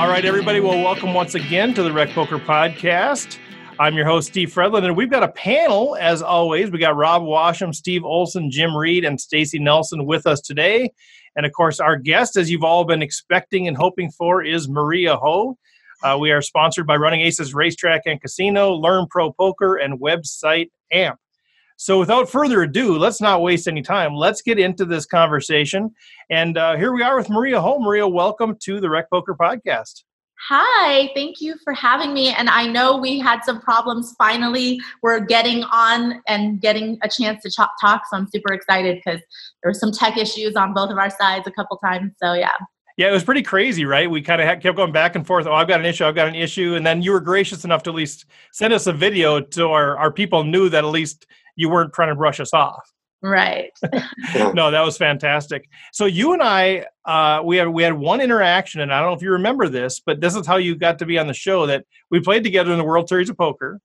All right, everybody. Well, welcome once again to the Rec Poker Podcast. I'm your host, Steve Fredlund, and we've got a panel, as always. We got Rob Washam, Steve Olson, Jim Reed, and Stacy Nelson with us today. And of course, our guest, as you've all been expecting and hoping for, is Maria Ho. Uh, we are sponsored by Running Aces Racetrack and Casino, Learn Pro Poker, and website AMP. So, without further ado, let's not waste any time. Let's get into this conversation. And uh, here we are with Maria Ho. Maria, welcome to the Rec Poker Podcast. Hi, thank you for having me. And I know we had some problems. Finally, we're getting on and getting a chance to talk. talk so I'm super excited because there were some tech issues on both of our sides a couple times. So yeah. Yeah, it was pretty crazy, right? We kind of kept going back and forth. Oh, I've got an issue. I've got an issue. And then you were gracious enough to at least send us a video so our, our people knew that at least you weren't trying to brush us off. Right. no, that was fantastic. So you and I, uh, we had we had one interaction, and I don't know if you remember this, but this is how you got to be on the show. That we played together in the World Series of Poker,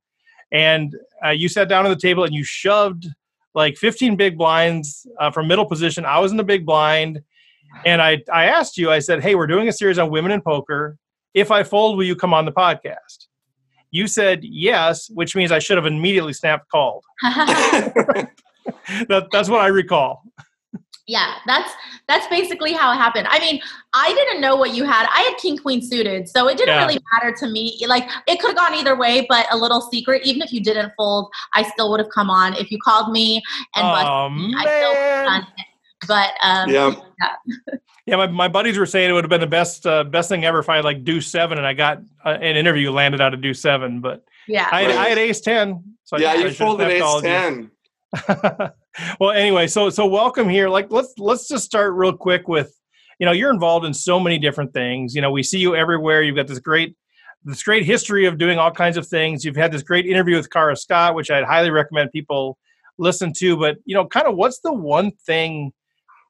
and uh, you sat down at the table and you shoved like 15 big blinds uh, from middle position. I was in the big blind, and I I asked you. I said, "Hey, we're doing a series on women in poker. If I fold, will you come on the podcast?" You said yes, which means I should have immediately snapped called. that, that's what I recall. Yeah, that's that's basically how it happened. I mean, I didn't know what you had. I had king queen suited, so it didn't yeah. really matter to me. Like it could have gone either way, but a little secret. Even if you didn't fold, I still would have come on. If you called me and oh, me, I still would have done it. But um, yeah. yeah. Yeah, my, my buddies were saying it would have been the best uh, best thing ever if I had like do seven and I got uh, an interview landed out of do seven, but yeah, I, right. I had ace ten. So yeah, you folded ace ten. well, anyway, so so welcome here. Like let's let's just start real quick with you know you're involved in so many different things. You know we see you everywhere. You've got this great this great history of doing all kinds of things. You've had this great interview with Kara Scott, which I'd highly recommend people listen to. But you know, kind of what's the one thing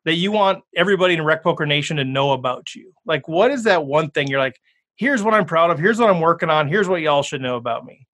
that you want everybody in Rec Poker Nation to know about you? Like, what is that one thing you're like, here's what I'm proud of, here's what I'm working on, here's what y'all should know about me?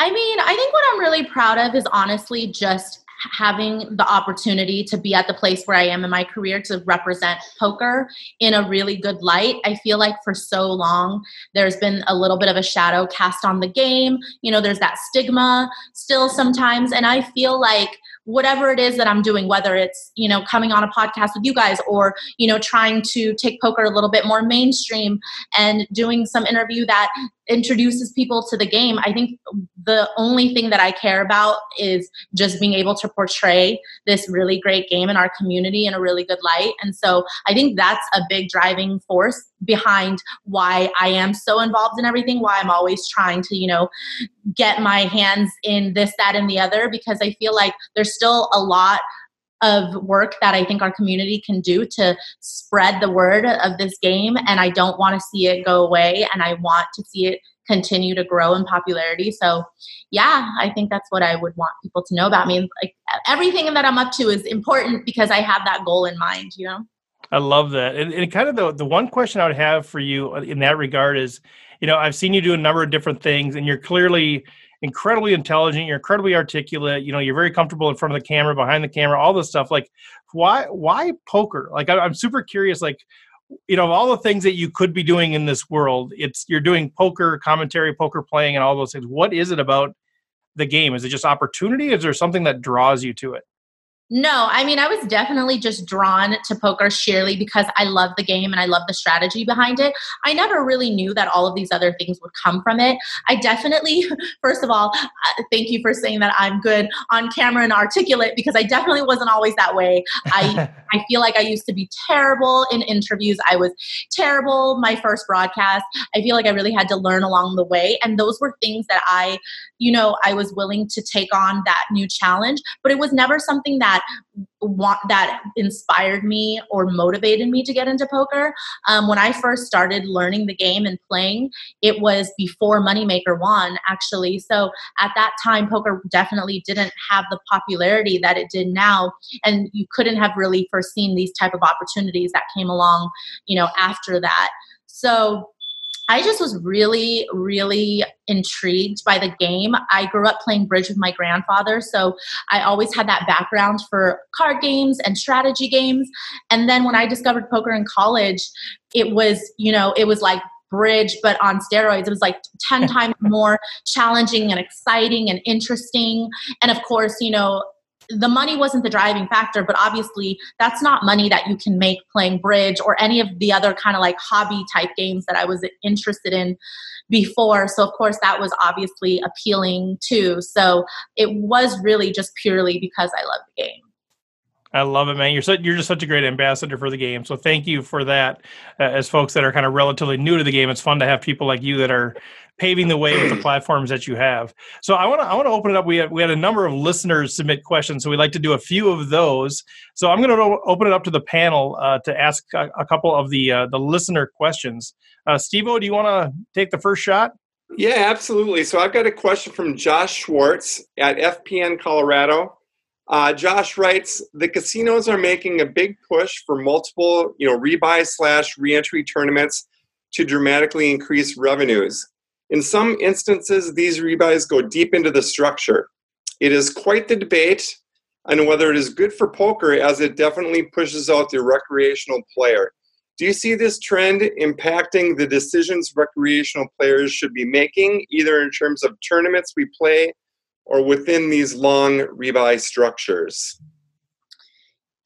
I mean, I think what I'm really proud of is honestly just having the opportunity to be at the place where I am in my career to represent poker in a really good light. I feel like for so long there's been a little bit of a shadow cast on the game. You know, there's that stigma still sometimes. And I feel like whatever it is that I'm doing, whether it's, you know, coming on a podcast with you guys or, you know, trying to take poker a little bit more mainstream and doing some interview that introduces people to the game. I think the only thing that I care about is just being able to portray this really great game in our community in a really good light. And so I think that's a big driving force behind why I am so involved in everything, why I'm always trying to, you know, get my hands in this, that, and the other, because I feel like there's still a lot of work that I think our community can do to spread the word of this game. And I don't want to see it go away. And I want to see it continue to grow in popularity. So, yeah, I think that's what I would want people to know about me. Like everything that I'm up to is important because I have that goal in mind, you know? I love that. And, and kind of the, the one question I would have for you in that regard is, you know, I've seen you do a number of different things and you're clearly incredibly intelligent you're incredibly articulate you know you're very comfortable in front of the camera behind the camera all this stuff like why why poker? Like I, i'm super curious like you know all the things that you could be doing in this world it's you're doing poker commentary poker playing and all those things. What is it about the game? Is it just opportunity? Is there something that draws you to it no, I mean, I was definitely just drawn to poker sheerly because I love the game and I love the strategy behind it. I never really knew that all of these other things would come from it. I definitely, first of all, uh, thank you for saying that I'm good on camera and articulate because I definitely wasn't always that way. I, I feel like I used to be terrible in interviews. I was terrible my first broadcast. I feel like I really had to learn along the way. And those were things that I, you know, I was willing to take on that new challenge, but it was never something that that want that inspired me or motivated me to get into poker. Um, when I first started learning the game and playing, it was before Moneymaker won, actually. So at that time, poker definitely didn't have the popularity that it did now, and you couldn't have really foreseen these type of opportunities that came along, you know, after that. So I just was really, really intrigued by the game. I grew up playing bridge with my grandfather, so I always had that background for card games and strategy games. And then when I discovered poker in college, it was, you know, it was like bridge but on steroids it was like 10 times more challenging and exciting and interesting and of course you know the money wasn't the driving factor, but obviously that's not money that you can make playing bridge or any of the other kind of like hobby type games that I was interested in before. So, of course, that was obviously appealing too. So, it was really just purely because I love the game. I love it, man. You're such, you're just such a great ambassador for the game. So thank you for that. Uh, as folks that are kind of relatively new to the game, it's fun to have people like you that are paving the way with the platforms that you have. So I want to I want to open it up. We had we had a number of listeners submit questions, so we'd like to do a few of those. So I'm going to open it up to the panel uh, to ask a, a, couple of the uh, the listener questions. Uh, Steve-O, do you want to take the first shot? Yeah, absolutely. So I've got a question from Josh Schwartz at FPN Colorado. Uh, Josh writes, the casinos are making a big push for multiple, you know, rebuy slash reentry tournaments to dramatically increase revenues. In some instances, these rebuys go deep into the structure. It is quite the debate on whether it is good for poker, as it definitely pushes out the recreational player. Do you see this trend impacting the decisions recreational players should be making, either in terms of tournaments we play or within these long rebuy structures?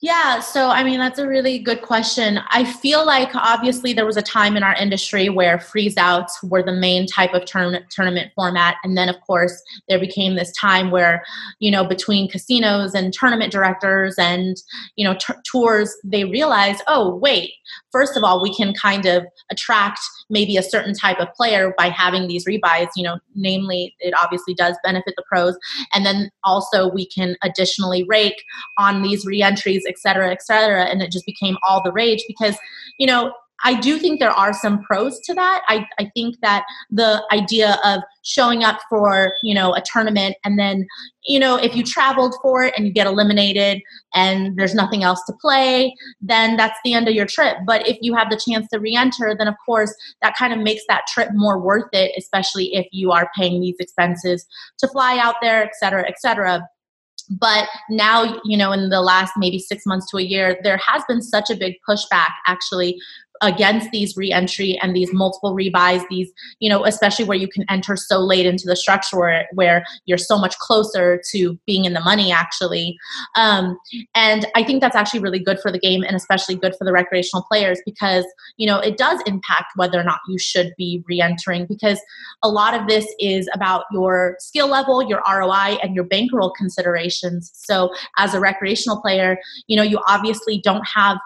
Yeah, so I mean, that's a really good question. I feel like obviously there was a time in our industry where freeze outs were the main type of tournament, format. And then, of course, there became this time where, you know, between casinos and tournament directors and, you know, t- tours, they realized, oh, wait, first of all, we can kind of attract maybe a certain type of player by having these rebuys, you know, namely, it obviously does benefit the pros. And then also we can additionally rake on these reentries et cetera, et cetera. And it just became all the rage because, you know, I do think there are some pros to that. I, I think that the idea of showing up for, you know, a tournament and then, you know, if you traveled for it and you get eliminated and there's nothing else to play, then that's the end of your trip. But if you have the chance to re-enter, then of course that kind of makes that trip more worth it, especially if you are paying these expenses to fly out there, et cetera, et cetera but now you know in the last maybe six months to a year there has been such a big pushback actually against these reentry and these multiple rebuys these you know especially where you can enter so late into the structure where, where you're so much closer to being in the money actually. Um, and i think that's actually really good for the game and especially good for the recreational players because you know it does impact whether or not you should be re-entering because a lot of this is about your skill level your roi and your bankroll considerations. So as a recreational player you know you obviously don't have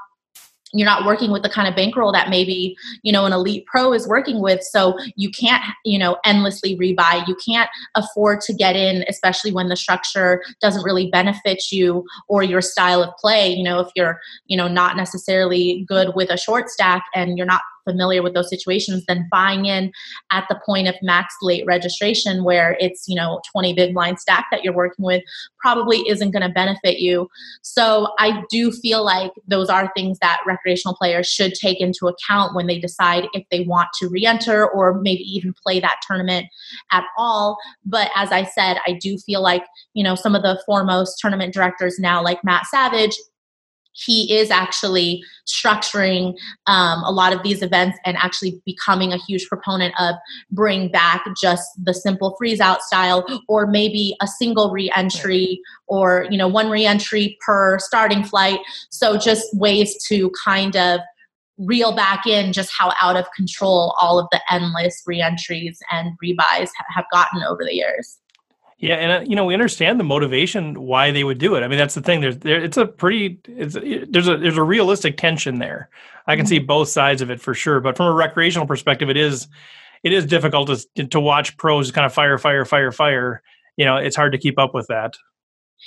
you're not working with the kind of bankroll that maybe you know an elite pro is working with. So you can't you know endlessly rebuy. You can't afford to get in especially when the structure doesn't really benefit you or your style of play. You know if you're you know not necessarily good with a short stack and you're not familiar with those situations, then buying in at the point of max late registration where it's, you know, 20 big blind stack that you're working with probably isn't going to benefit you. So I do feel like those are things that recreational players should take into account when they decide if they want to re-enter or maybe even play that tournament at all. But as I said, I do feel like, you know, some of the foremost tournament directors now like Matt Savage he is actually structuring um, a lot of these events and actually becoming a huge proponent of bring back just the simple freeze out style or maybe a single reentry or you know one reentry per starting flight. So just ways to kind of reel back in just how out of control all of the endless reentries and rebuys have gotten over the years yeah, and uh, you know we understand the motivation why they would do it. I mean, that's the thing. There's there, it's a pretty it's there's a there's a realistic tension there. I can mm-hmm. see both sides of it for sure. But from a recreational perspective, it is it is difficult to to watch pros kind of fire, fire, fire, fire. You know, it's hard to keep up with that.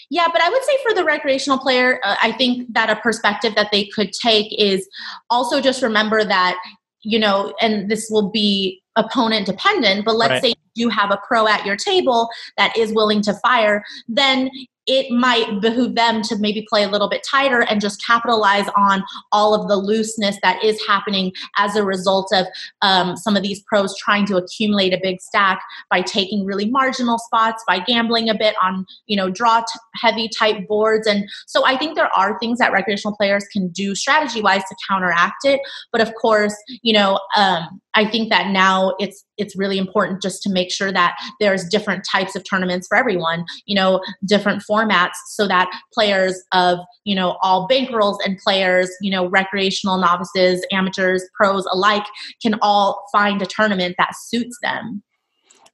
Yeah, but I would say for the recreational player, uh, I think that a perspective that they could take is also just remember that you know, and this will be opponent dependent, but let's right. say you have a pro at your table that is willing to fire, then it might behoove them to maybe play a little bit tighter and just capitalize on all of the looseness that is happening as a result of um, some of these pros trying to accumulate a big stack by taking really marginal spots, by gambling a bit on you know draw t- heavy type boards, and so I think there are things that recreational players can do strategy wise to counteract it. But of course, you know. Um, I think that now it's it's really important just to make sure that there's different types of tournaments for everyone, you know, different formats so that players of, you know, all bankrolls and players, you know, recreational novices, amateurs, pros alike can all find a tournament that suits them.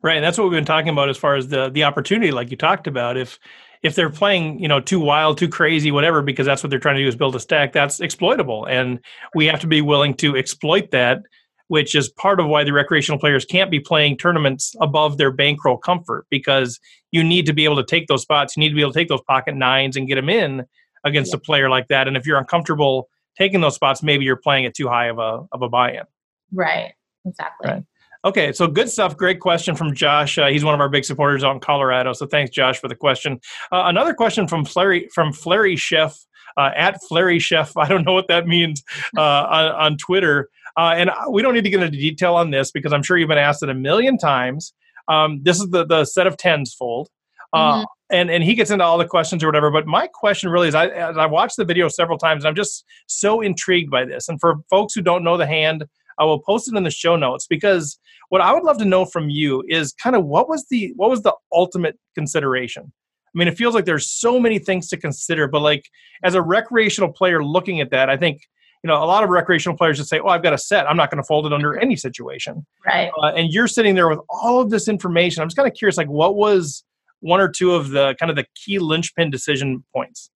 Right, and that's what we've been talking about as far as the the opportunity like you talked about if if they're playing, you know, too wild, too crazy, whatever, because that's what they're trying to do is build a stack, that's exploitable. And we have to be willing to exploit that which is part of why the recreational players can't be playing tournaments above their bankroll comfort because you need to be able to take those spots. You need to be able to take those pocket nines and get them in against yeah. a player like that. And if you're uncomfortable taking those spots, maybe you're playing it too high of a of a buy-in. Right. Exactly. Right. Okay, so good stuff. Great question from Josh. Uh, he's one of our big supporters out in Colorado. So thanks, Josh, for the question. Uh, another question from Flurry from Flurry Chef uh, at Flurry Chef. I don't know what that means uh, on, on Twitter. Uh, and we don't need to get into detail on this because I'm sure you've been asked it a million times. Um, this is the, the set of tens fold. Uh, mm-hmm. and, and he gets into all the questions or whatever. But my question really is I, I watched the video several times and I'm just so intrigued by this. And for folks who don't know the hand, I will post it in the show notes because what I would love to know from you is kind of what was the what was the ultimate consideration? I mean, it feels like there's so many things to consider, but like as a recreational player looking at that, I think you know, a lot of recreational players just say, "Oh, I've got a set. I'm not going to fold it under any situation." Right. Uh, and you're sitting there with all of this information. I'm just kind of curious, like, what was one or two of the kind of the key linchpin decision points?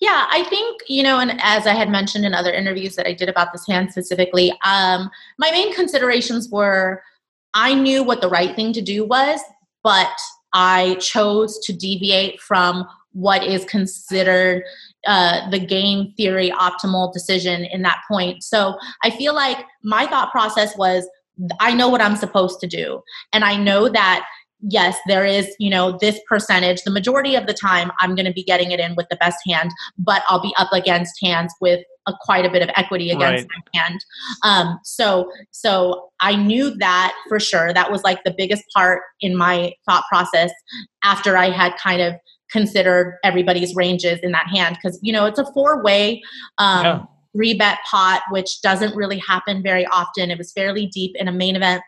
Yeah, I think, you know, and as I had mentioned in other interviews that I did about this hand specifically, um, my main considerations were I knew what the right thing to do was, but I chose to deviate from what is considered uh, the game theory optimal decision in that point. So I feel like my thought process was I know what I'm supposed to do. And I know that yes there is you know this percentage the majority of the time i'm going to be getting it in with the best hand but i'll be up against hands with a, quite a bit of equity against right. my hand um, so so i knew that for sure that was like the biggest part in my thought process after i had kind of considered everybody's ranges in that hand because you know it's a four way um, yeah. rebet pot which doesn't really happen very often. It was fairly deep in a main event.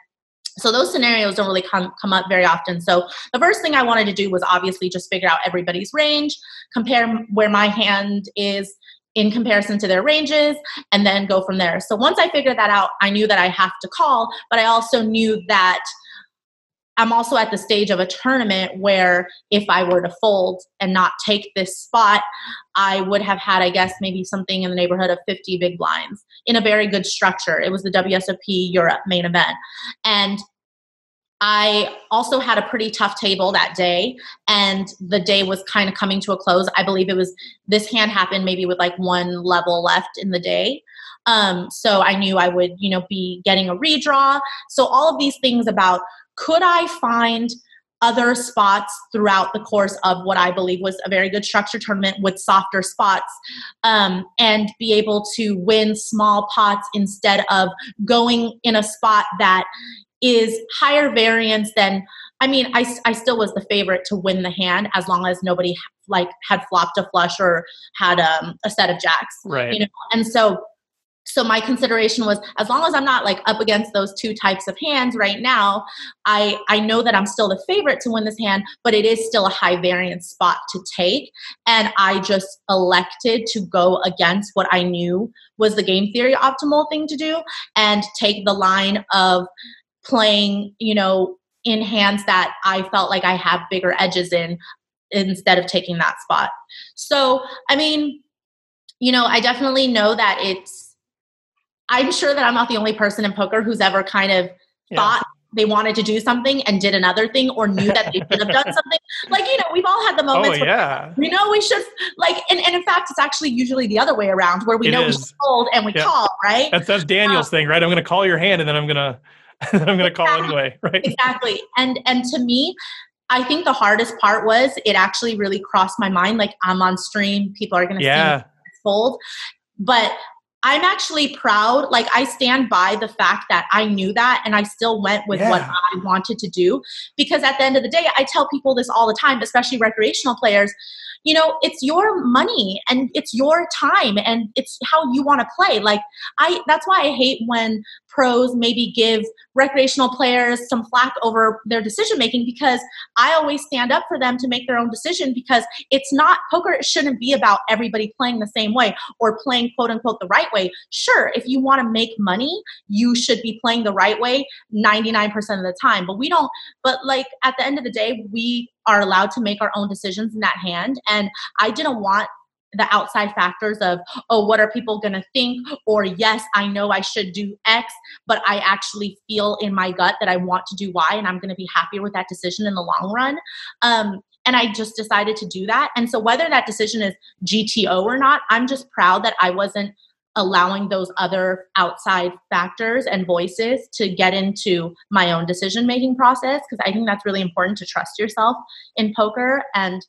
So those scenarios don't really come, come up very often. So the first thing i wanted to do was obviously just figure out everybody's range compare where my hand is in comparison to their ranges and then go from there. So once i figured that out i knew that i have to call but i also knew that I'm also at the stage of a tournament where if I were to fold and not take this spot, I would have had, I guess, maybe something in the neighborhood of 50 big blinds in a very good structure. It was the WSOP Europe main event. And I also had a pretty tough table that day, and the day was kind of coming to a close. I believe it was this hand happened maybe with like one level left in the day. Um, so I knew I would, you know, be getting a redraw. So all of these things about could I find other spots throughout the course of what I believe was a very good structure tournament with softer spots um, and be able to win small pots instead of going in a spot that is higher variance than I mean, I, I still was the favorite to win the hand as long as nobody like had flopped a flush or had um, a set of jacks. Right. You know, and so so my consideration was as long as i'm not like up against those two types of hands right now i i know that i'm still the favorite to win this hand but it is still a high variance spot to take. And i just elected to go against what i knew was the game theory optimal thing to do and take the line of playing you know in hands that i felt like i have bigger edges in instead of taking that spot. So i mean you know i definitely know that it's I'm sure that I'm not the only person in poker who's ever kind of yeah. thought they wanted to do something and did another thing or knew that they should have done something. Like, you know, we've all had the oh, moments oh, yeah. we know we should like and, and in fact it's actually usually the other way around where we it know is. we should hold and we yeah. call, right? That's that's Daniel's um, thing, right? I'm gonna call your hand and then I'm gonna I'm gonna exactly, call anyway, right? Exactly. And and to me, I think the hardest part was it actually really crossed my mind. Like I'm on stream, people are gonna yeah. see fold. But I'm actually proud. Like I stand by the fact that I knew that and I still went with yeah. what I wanted to do. Because at the end of the day, I tell people this all the time, especially recreational players you know it's your money and it's your time and it's how you want to play like i that's why i hate when pros maybe give recreational players some flack over their decision making because I always stand up for them to make their own decision because it's not poker it shouldn't be about everybody playing the same way or playing quote unquote the right way. Sure, if you want to make money, you should be playing the right way 99% of the time. But we don't but like at the end of the day, we are allowed to make our own decisions in that hand. And I didn't want the outside factors of oh what are people going to think? Or yes i know i should do x but i actually feel in my gut that i want to do y and i'm going to be happier with that decision in the long run. Um, and i just decided to do that. And so whether that decision is gto or not i'm just proud that i wasn't allowing those other outside factors and voices to get into my own decision making process because i think that's really important to trust yourself in poker and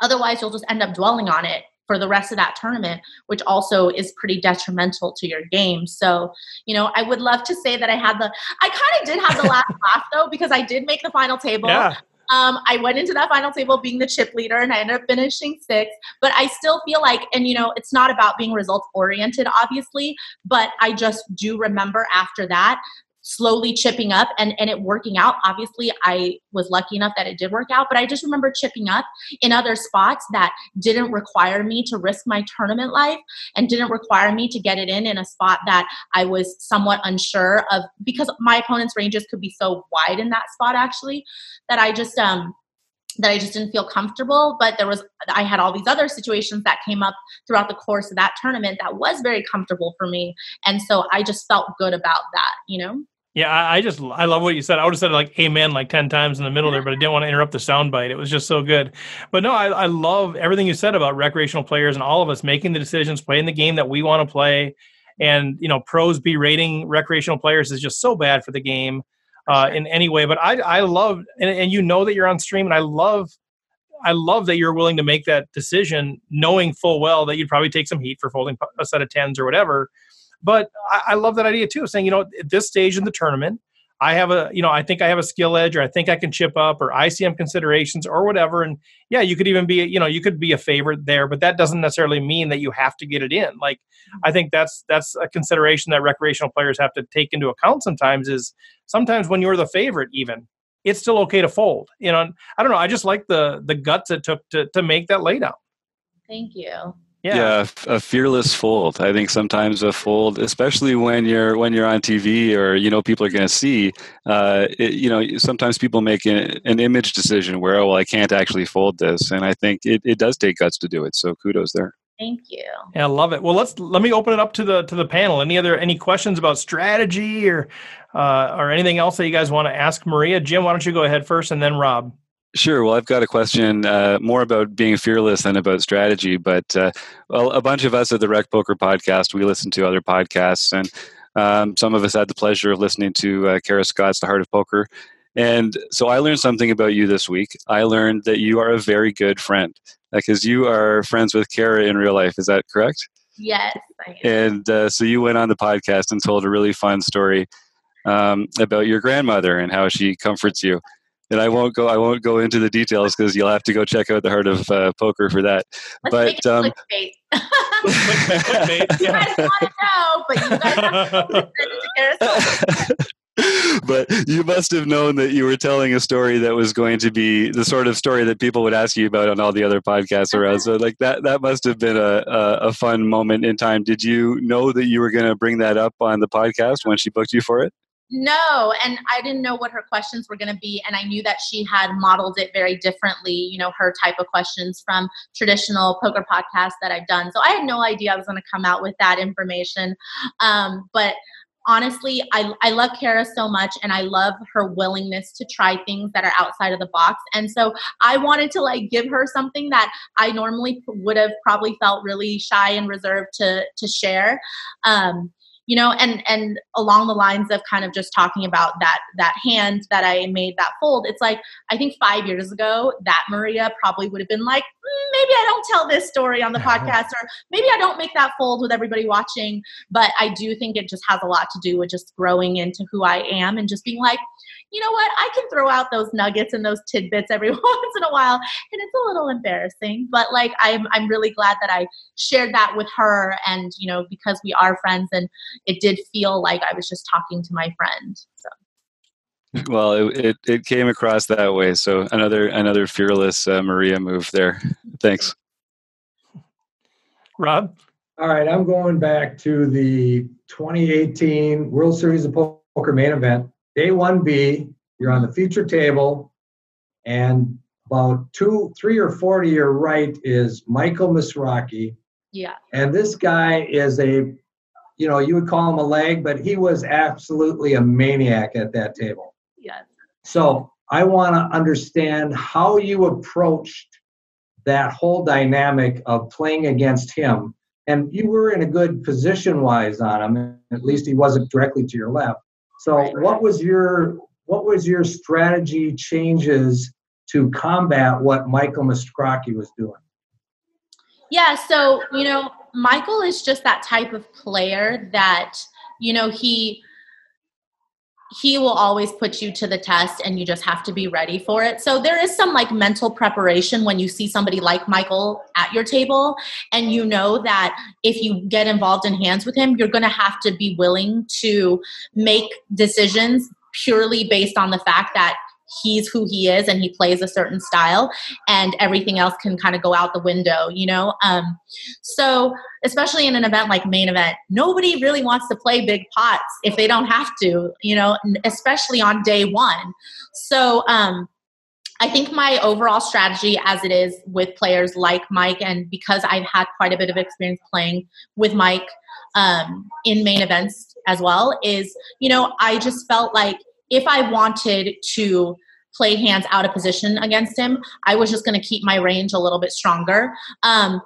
otherwise you'll just end up dwelling on it for the rest of that tournament, which also is pretty detrimental to your game. So, you know, I would love to say that I had the, I kind of did have the last laugh though, because I did make the final table. Yeah. Um, I went into that final table being the chip leader and I ended up finishing sixth. But I still feel like, and you know, it's not about being results oriented, obviously, but I just do remember after that slowly chipping up and, and it working out. Obviously, I was lucky enough that it did work out, but I just remember chipping up in other spots that didn't require me to risk my tournament life and didn't require me to get it in in a spot that I was somewhat unsure of because my opponent's ranges could be so wide in that spot actually that I just um that I just didn't feel comfortable. But there was, I had all these other situations that came up throughout the course of that tournament that was very comfortable for me. And so I just felt good about that, you know? Yeah, I, I, just I love what you said. I would have said like "Amen" like ten times in the middle there, but I didn't want to interrupt the sound bite. It was just so good. But no, I, I love everything you said about recreational players and all of us making the decisions, playing the game that we want to play, and you know, pros berating recreational players is just so bad for the game uh, in any way. But I I love and, and you know that you're on stream, and I love I love that you're willing to make that decision, knowing full well that you'd probably take some heat for folding a set of tens or whatever. But I, I love that idea too, saying, you know, at this stage in the tournament, I have a, you know, I think I have a skill edge, or I think I can chip up, or ICM considerations, or whatever. And yeah, you could even be, you know, you could be a favorite there, but that doesn't necessarily mean that you have to get it in. Like, mm-hmm. I think that's that's a consideration that recreational players have to take into account. Sometimes is sometimes when you're the favorite, even it's still okay to fold. You know, I don't know. I just like the the guts it took to to make that laydown. Thank you. Yeah. yeah, a fearless fold. I think sometimes a fold, especially when you're when you're on TV or you know people are going to see. Uh, it, you know, sometimes people make an, an, image decision where, oh, well, I can't actually fold this, and I think it, it does take guts to do it. So kudos there. Thank you. Yeah, I love it. Well, let's let me open it up to the to the panel. Any other any questions about strategy or uh, or anything else that you guys want to ask Maria? Jim, why don't you go ahead first, and then Rob. Sure. Well, I've got a question uh, more about being fearless than about strategy. But uh, well, a bunch of us at the Rec Poker podcast, we listen to other podcasts, and um, some of us had the pleasure of listening to uh, Kara Scott's The Heart of Poker. And so I learned something about you this week. I learned that you are a very good friend because you are friends with Kara in real life. Is that correct? Yes. And uh, so you went on the podcast and told a really fun story um, about your grandmother and how she comforts you and I won't go. I won't go into the details because you'll have to go check out the Heart of uh, Poker for that. Let's but um, clickbait. clickbait. You guys want to know, but you guys have to but you must have known that you were telling a story that was going to be the sort of story that people would ask you about on all the other podcasts around. So, like that, that must have been a, a, a fun moment in time. Did you know that you were going to bring that up on the podcast when she booked you for it? No, and I didn't know what her questions were going to be. And I knew that she had modeled it very differently, you know, her type of questions from traditional poker podcasts that I've done. So I had no idea I was going to come out with that information. Um, but honestly, I, I love Kara so much and I love her willingness to try things that are outside of the box. And so I wanted to like give her something that I normally would have probably felt really shy and reserved to, to share. Um, you know and and along the lines of kind of just talking about that that hand that i made that fold it's like i think five years ago that maria probably would have been like mm, maybe i don't tell this story on the podcast or maybe i don't make that fold with everybody watching but i do think it just has a lot to do with just growing into who i am and just being like you know what i can throw out those nuggets and those tidbits every once in a while and it's a little embarrassing but like i'm i'm really glad that i shared that with her and you know because we are friends and it did feel like I was just talking to my friend. So. Well, it, it, it came across that way. So another another fearless uh, Maria move there. Thanks, Rob. All right, I'm going back to the 2018 World Series of Poker main event. Day 1B, you're on the feature table, and about two, three or four to your right is Michael Mizrachi. Yeah. And this guy is a you know, you would call him a LAG, but he was absolutely a maniac at that table. Yes. So I want to understand how you approached that whole dynamic of playing against him. And you were in a good position wise on him. At least he wasn't directly to your left. So right, right. what was your what was your strategy changes to combat what Michael Mizrachi was doing? Yeah, so you know, Michael is just that type of player that, you know, he he will always put you to the test and you just have to be ready for it. So there is some like mental preparation when you see somebody like Michael at your table and you know that if you get involved in hands with him, you're going to have to be willing to make decisions purely based on the fact that he's who he is and he plays a certain style and everything else can kind of go out the window you know? Um, so especially in an event like main event nobody really wants to play big pots if they don't have to you know especially on day one. So um, I think my overall strategy, as it is with players like Mike, and because I've had quite a bit of experience playing with Mike um, in main events as well, is you know I just felt like if I wanted to play hands out of position against him, I was just going to keep my range a little bit stronger. Um,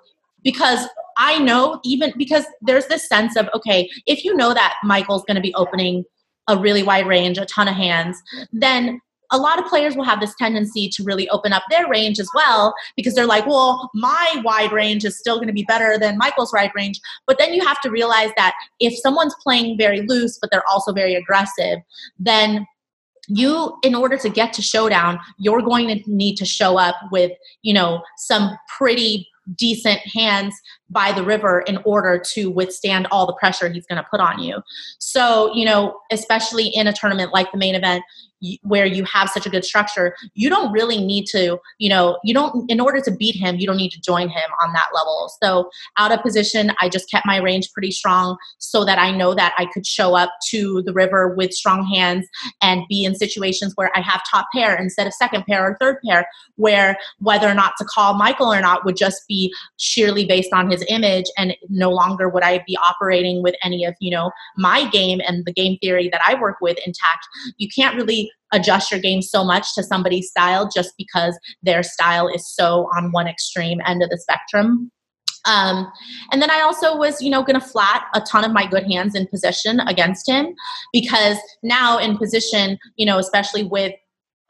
because I know, even because there's this sense of, okay, if you know that Michael's going to be opening a really wide range, a ton of hands, then a lot of players will have this tendency to really open up their range as well because they're like, well, my wide range is still going to be better than Michael's wide range. But then you have to realize that if someone's playing very loose, but they're also very aggressive, then you in order to get to showdown you're going to need to show up with you know some pretty decent hands by the river in order to withstand all the pressure he's going to put on you so you know especially in a tournament like the main event where you have such a good structure, you don't really need to, you know, you don't, in order to beat him, you don't need to join him on that level. So out of position, I just kept my range pretty strong so that I know that I could show up to the river with strong hands and be in situations where I have top pair instead of second pair or third pair, where whether or not to call Michael or not would just be sheerly based on his image. And no longer would I be operating with any of, you know, my game and the game theory that I work with intact. You can't really adjust your game so much to somebody's style just because their style is so on one extreme end of the spectrum. Um, and then I also was, you know, going to flat a ton of my good hands in position against him because now in position, you know, especially with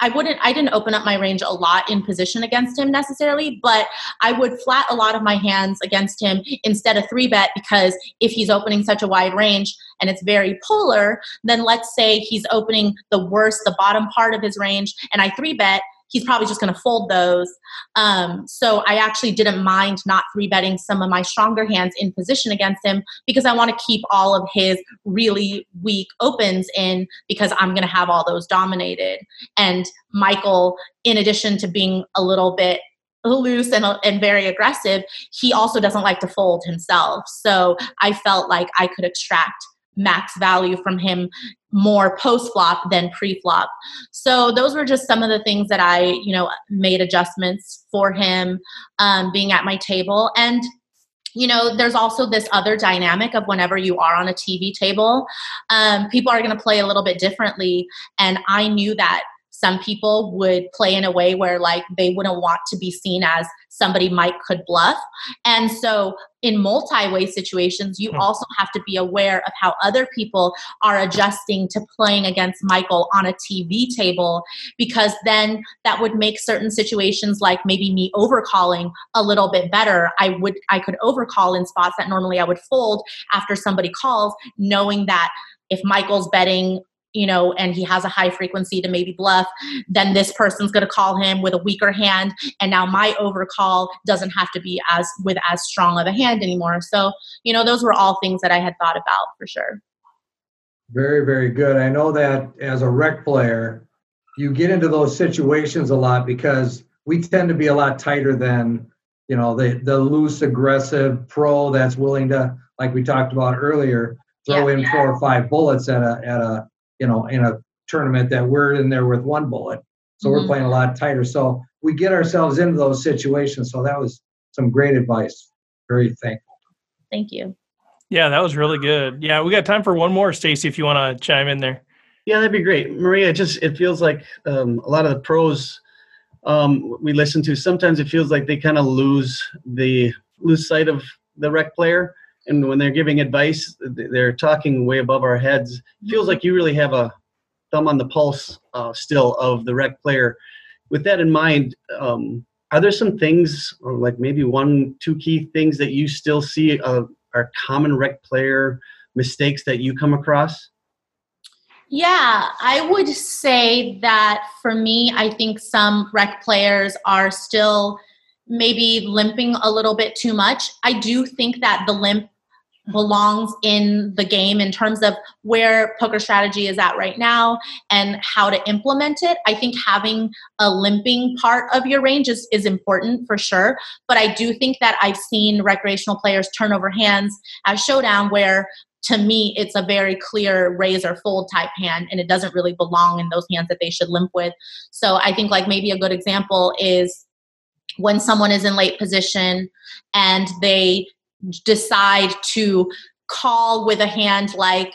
I wouldn't I didn't open up my range a lot in position against him necessarily, but I would flat a lot of my hands against him instead of three bet because if he's opening such a wide range and it's very polar, then let's say he's opening the worst, the bottom part of his range, and I three bet, he's probably just going to fold those. Um, so I actually didn't mind not three betting some of my stronger hands in position against him because I want to keep all of his really weak opens in because I'm going to have all those dominated. And Michael, in addition to being a little bit loose and, and very aggressive, he also doesn't like to fold himself. So I felt like I could extract max value from him more post flop than pre flop. So those were just some of the things that I, you know, made adjustments for him um, being at my table. And you know, there's also this other dynamic of whenever you are on a TV table, um, people are going to play a little bit differently. And I knew that some people would play in a way where like they wouldn't want to be seen as somebody might could bluff. And so in multi-way situations, you hmm. also have to be aware of how other people are adjusting to playing against Michael on a TV table because then that would make certain situations like maybe me overcalling a little bit better. I would I could overcall in spots that normally I would fold after somebody calls, knowing that if Michael's betting you know, and he has a high frequency to maybe bluff, then this person's going to call him with a weaker hand, and now my overcall doesn't have to be as with as strong of a hand anymore. So, you know, those were all things that I had thought about for sure. Very, very good. I know that as a rec player, you get into those situations a lot because we tend to be a lot tighter than you know the the loose aggressive pro that's willing to like we talked about earlier throw yeah. in four or five bullets at a at a you know, in a tournament that we're in there with one bullet. So mm-hmm. we're playing a lot tighter. So we get ourselves into those situations. So that was some great advice. Very thankful. Thank you. Yeah, that was really good. Yeah, we got time for one more, Stacy, if you want to chime in there. Yeah, that'd be great. Maria, just it feels like um, a lot of the pros um, we listen to, sometimes it feels like they kind of lose the lose sight of the rec player and when they're giving advice, they're talking way above our heads. It feels like you really have a thumb on the pulse uh, still of the rec player. With that in mind, um, are there some things, or like maybe one, two key things that you still see uh, are common rec player mistakes that you come across? Yeah, I would say that for me, I think some rec players are still maybe limping a little bit too much. I do think that the limp belongs in the game in terms of where poker strategy is at right now and how to implement it. I think having a limping part of your range is, is important for sure. But I do think that I've seen recreational players turn over hands at Showdown where to me it's a very clear raise or fold type hand and it doesn't really belong in those hands that they should limp with. So I think like maybe a good example is when someone is in late position and they decide to call with a hand like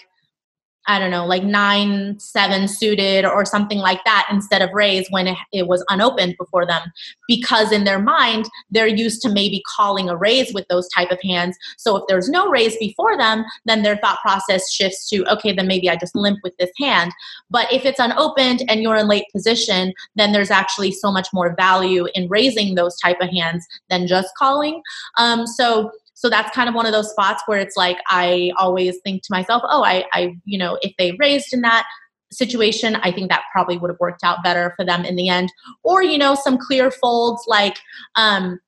I don't know, like nine, seven suited or something like that instead of raise when it, was unopened before them. Because in their mind, they're used to maybe calling a raise with those type of hands. So if there's no raise before them, then their thought process shifts to, okay, then maybe I just limp with this hand. But if it's unopened and you're in late position, then there's actually so much more value in raising those type of hands than just calling. Um, so so that's kind of one of those spots where it's like I always think to myself, oh, I, I you know, if they raised in that situation, I think that probably would have worked out better for them in the end. Or, you know, some clear folds like, um,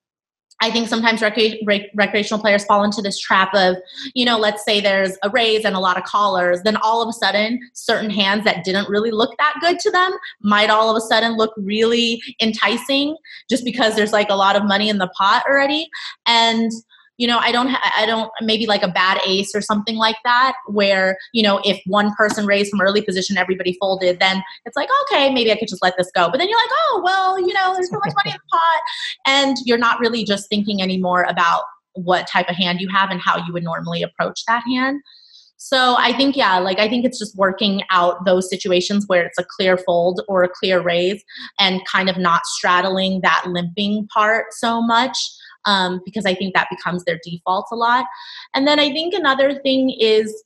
I think sometimes rec- recreational players fall into this trap of, you know, let's say there's a raise and a lot of callers, then all of a sudden, certain hands that didn't really look that good to them might all of a sudden look really enticing just because there's like a lot of money in the pot already. And you know i don't ha- i don't maybe like a bad ace or something like that where you know if one person raised from early position everybody folded then it's like okay maybe i could just let this go. But then you're like oh well you know there's so much money in the pot. And you're not really just thinking anymore about what type of hand you have and how you would normally approach that hand. So I think, yeah, like I think it's just working out those situations where it's a clear fold or a clear raise and kind of not straddling that limping part so much um, because I think that becomes their default a lot. And then I think another thing is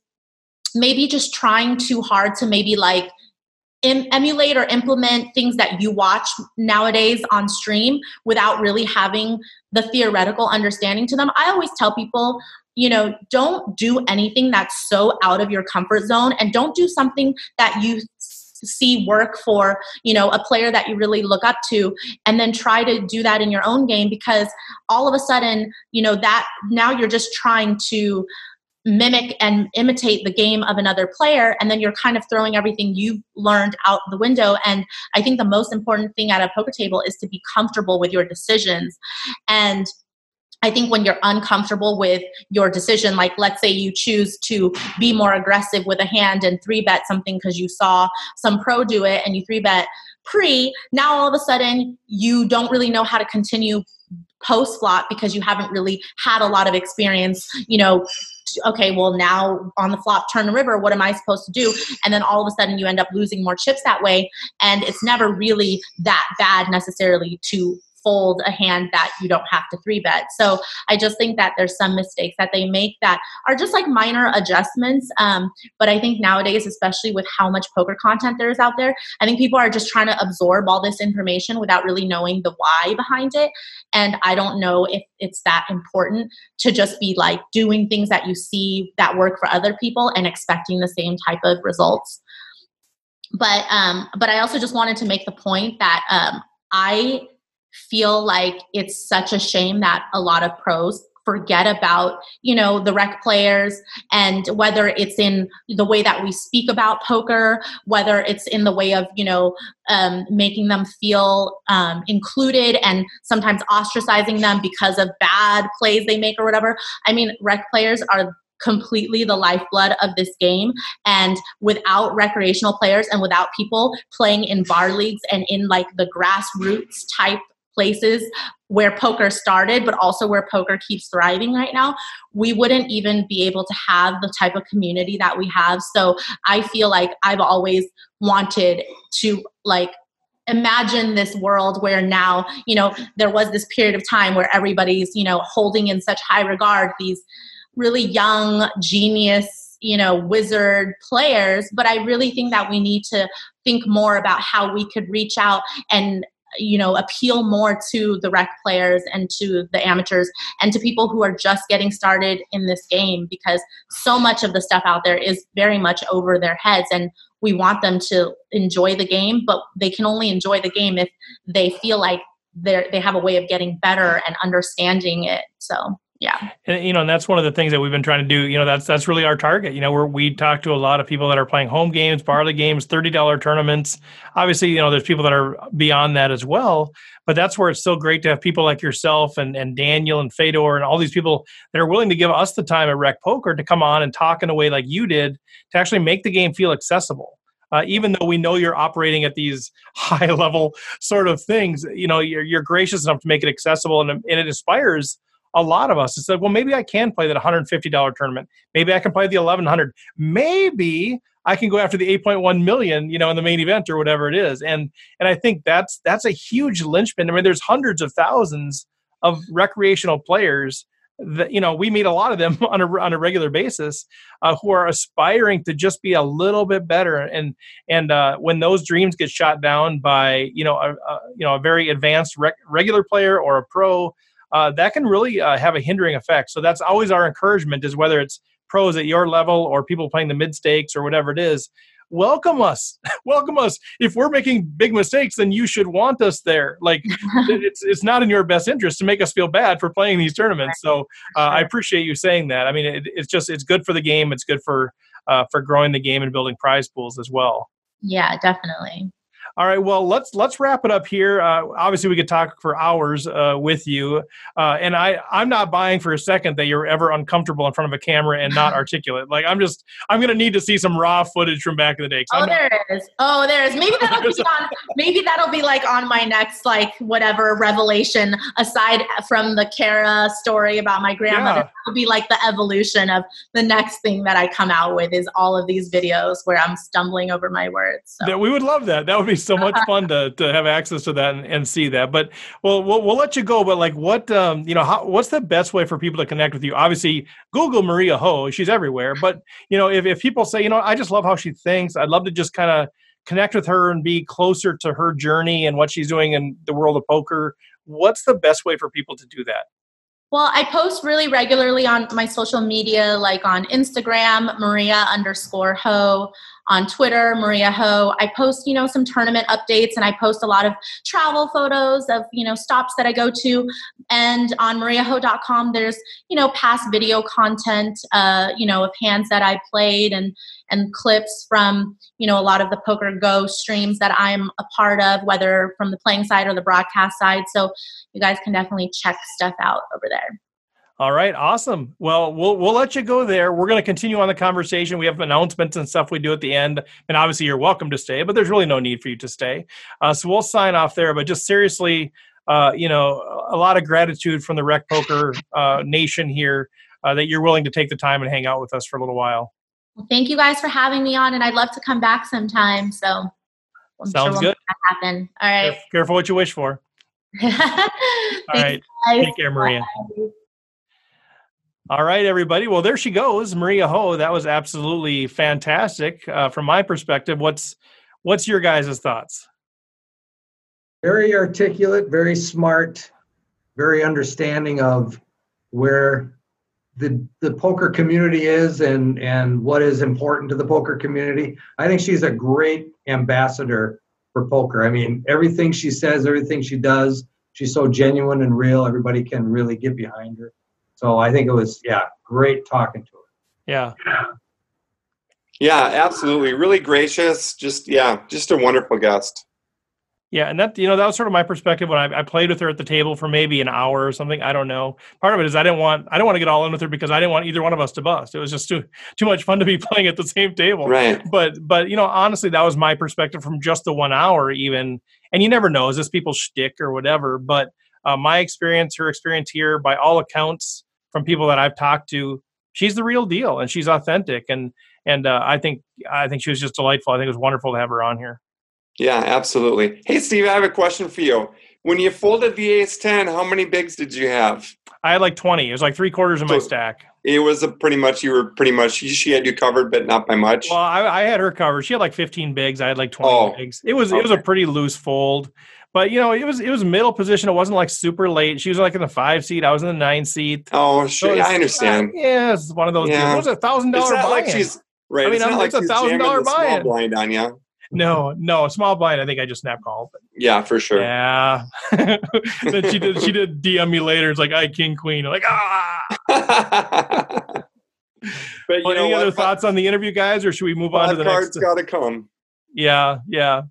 maybe just trying too hard to maybe like em- emulate or implement things that you watch nowadays on stream without really having the theoretical understanding to them. I always tell people, you know, don't do anything that's so out of your comfort zone and don't do something that you see work for you know a player that you really look up to and then try to do that in your own game because all of a sudden you know that now you're just trying to mimic and imitate the game of another player and then you're kind of throwing everything you've learned out the window and i think the most important thing at a poker table is to be comfortable with your decisions. And I think when you're uncomfortable with your decision, like let's say you choose to be more aggressive with a hand and three bet something because you saw some pro do it and you three bet pre, now all of a sudden you don't really know how to continue post flop because you haven't really had a lot of experience you know okay, well, now on the flop, turn the river, what am I supposed to do? And then all of a sudden you end up losing more chips that way. And it's never really that bad necessarily to fold a hand that you don't have to three bet. So I just think that there's some mistakes that they make that are just like minor adjustments. Um, but I think nowadays, especially with how much poker content there is out there, I think people are just trying to absorb all this information without really knowing the why behind it. And I don't know if it's that important to just be like doing things that you see that work for other people and expecting the same type of results but um but i also just wanted to make the point that um i feel like it's such a shame that a lot of pros forget about you know the rec players and whether it's in the way that we speak about poker whether it's in the way of you know um, making them feel um, included and sometimes ostracizing them because of bad plays they make or whatever i mean rec players are completely the lifeblood of this game. And without recreational players and without people playing in bar leagues and in like the grassroots type places where poker started, but also where poker keeps thriving right now, we wouldn't even be able to have the type of community that we have. So I feel like I've always wanted to like imagine this world where now you know there was this period of time where everybody's you know holding in such high regard these really young genius you know wizard players but i really think that we need to think more about how we could reach out and you know appeal more to the rec players and to the amateurs and to people who are just getting started in this game because so much of the stuff out there is very much over their heads and we want them to enjoy the game but they can only enjoy the game if they feel like they they have a way of getting better and understanding it so yeah. And you know and that's one of the things that we've been trying to do you know that's that's really our target you know where we talk to a lot of people that are playing home games bar league games $30 tournaments. Obviously you know there's people that are beyond that as well but that's where it's so great to have people like yourself and, and daniel and fedor and all these people that are willing to give us the time at rec poker to come on and talk in a way like you did to actually make the game feel accessible. Uh, even though we know you're operating at these high level sort of things you know you're, you're gracious enough to make it accessible and, and it inspires a lot of us. It's like, well, maybe I can play that $150 tournament. Maybe I can play the 1100. Maybe I can go after the 8.1 million, you know, in the main event or whatever it is. And and I think that's that's a huge linchpin. I mean, there's hundreds of thousands of recreational players that you know we meet a lot of them on a on a regular basis uh, who are aspiring to just be a little bit better and and uh, when those dreams get shot down by you know a, a you know a very advanced rec- regular player or a pro uh, that can really uh, have a hindering effect. So that's always our encouragement is whether it's pros at your level or people playing the mid stakes or whatever it is. Welcome us, welcome us. If we're making big mistakes, then you should want us there. Like it's it's not in your best interest to make us feel bad for playing these tournaments. So uh, I appreciate you saying that. I mean, it, it's just it's good for the game. It's good for uh, for growing the game and building prize pools as well. Yeah, definitely. All right. Well, let's let's wrap it up here. Uh, obviously, we could talk for hours uh, with you, uh, and I I'm not buying for a second that you're ever uncomfortable in front of a camera and not articulate. Like I'm just I'm gonna need to see some raw footage from back in the day. Oh, not, there is. Oh, there is. Maybe that'll be on. Maybe that'll be like on my next like whatever revelation aside from the Kara story about my grandmother. Yeah. That'll be like the evolution of the next thing that I come out with is all of these videos where I'm stumbling over my words. So. we would love that. That would be so much fun to, to have access to that and, and see that. But well, we'll, let you go. But like, what um, you know, how, what's the best way for people to connect with you? Obviously, Google Maria Ho. She's everywhere. But you know, if if people say, you know, I just love how she thinks. I'd love to just kind of connect with her and be closer to her journey and what she's doing in the world of poker. What's the best way for people to do that? Well, I post really regularly on my social media, like on Instagram, Maria underscore Ho on Twitter, Maria Ho. I post, you know, some tournament updates and I post a lot of travel photos of, you know, stops that I go to. And on mariaho.com, there's, you know, past video content, uh, you know, of hands that I played and and clips from, you know, a lot of the Poker Go streams that I'm a part of, whether from the playing side or the broadcast side. So you guys can definitely check stuff out over there. All right, awesome. Well, we'll we'll let you go there. We're going to continue on the conversation. We have announcements and stuff we do at the end, and obviously you're welcome to stay, but there's really no need for you to stay. Uh, so we'll sign off there. But just seriously, uh, you know, a lot of gratitude from the Rec Poker uh, Nation here uh, that you're willing to take the time and hang out with us for a little while. Well, thank you guys for having me on, and I'd love to come back sometime. So I'm sounds sure good. happen. All right. Careful what you wish for. All right. Guys. Take care, Maria. Bye. All right, everybody. Well, there she goes, Maria Ho. That was absolutely fantastic uh, from my perspective. What's what's your guys' thoughts? Very articulate, very smart, very understanding of where the the poker community is and and what is important to the poker community. I think she's a great ambassador for poker. I mean, everything she says, everything she does, she's so genuine and real. Everybody can really get behind her. So I think it was, yeah, great talking to her. Yeah. Yeah, absolutely. Really gracious. Just, yeah, just a wonderful guest. Yeah, and that you know that was sort of my perspective when I, I, played with her at the table for maybe an hour or something. I don't know. Part of it is I didn't want I don't want to get all in with her because I didn't want either one of us to bust. It was just too too much fun to be playing at the same table. Right. But but you know honestly that was my perspective from just the one hour even. And you never know is this people's shtick or whatever. But uh, my experience, her experience here, by all accounts, from people that I've talked to, she's the real deal and she's authentic. And and uh, I think I think she was just delightful. I think it was wonderful to have her on here. Yeah, absolutely. Hey, Steve, I have a question for you. When you folded the ace 10, how many bigs did you have? I had like 20. It was like three quarters of so my stack. It was a pretty much, you were pretty much, she had you covered, but not by much. Well, I, I had her covered. She had like 15 bigs. I had like 20 oh, bigs. It was, okay. it was a pretty loose fold. But you know, it was it was middle position. It wasn't like super late. She was like in the five seat. I was in the nine seat. Oh, sure. So I understand. Uh, yeah, it's one of those. Yeah. It was a thousand dollar buy. Like she's right. I mean, it's, not like it's a thousand dollar buy. Blind on you. No, no, small blind. I think I just snap called. Yeah, for sure. Yeah. then she did. She did DM me later. It's like I king queen. I'm like ah. but you well, know any what? other thoughts on the interview, guys, or should we move on to the cards next? Got to come. Yeah, yeah.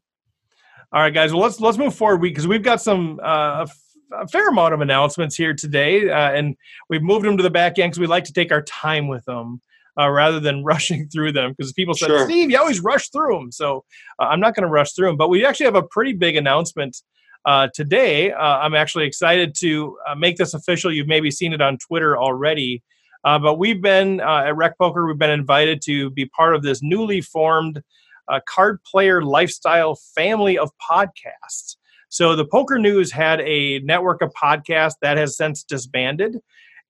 All right, guys. Well, let's let's move forward because we've got some uh, a fair amount of announcements here today, uh, and we've moved them to the back end because we like to take our time with them uh, rather than rushing through them. Because people said, sure. "Steve, you always rush through them," so uh, I'm not going to rush through them. But we actually have a pretty big announcement uh, today. Uh, I'm actually excited to make this official. You've maybe seen it on Twitter already. but we've been at Rec Poker. We've been invited to be part of this newly formed uh, card player lifestyle family of podcasts. So the Poker News had a network of podcasts that has since disbanded,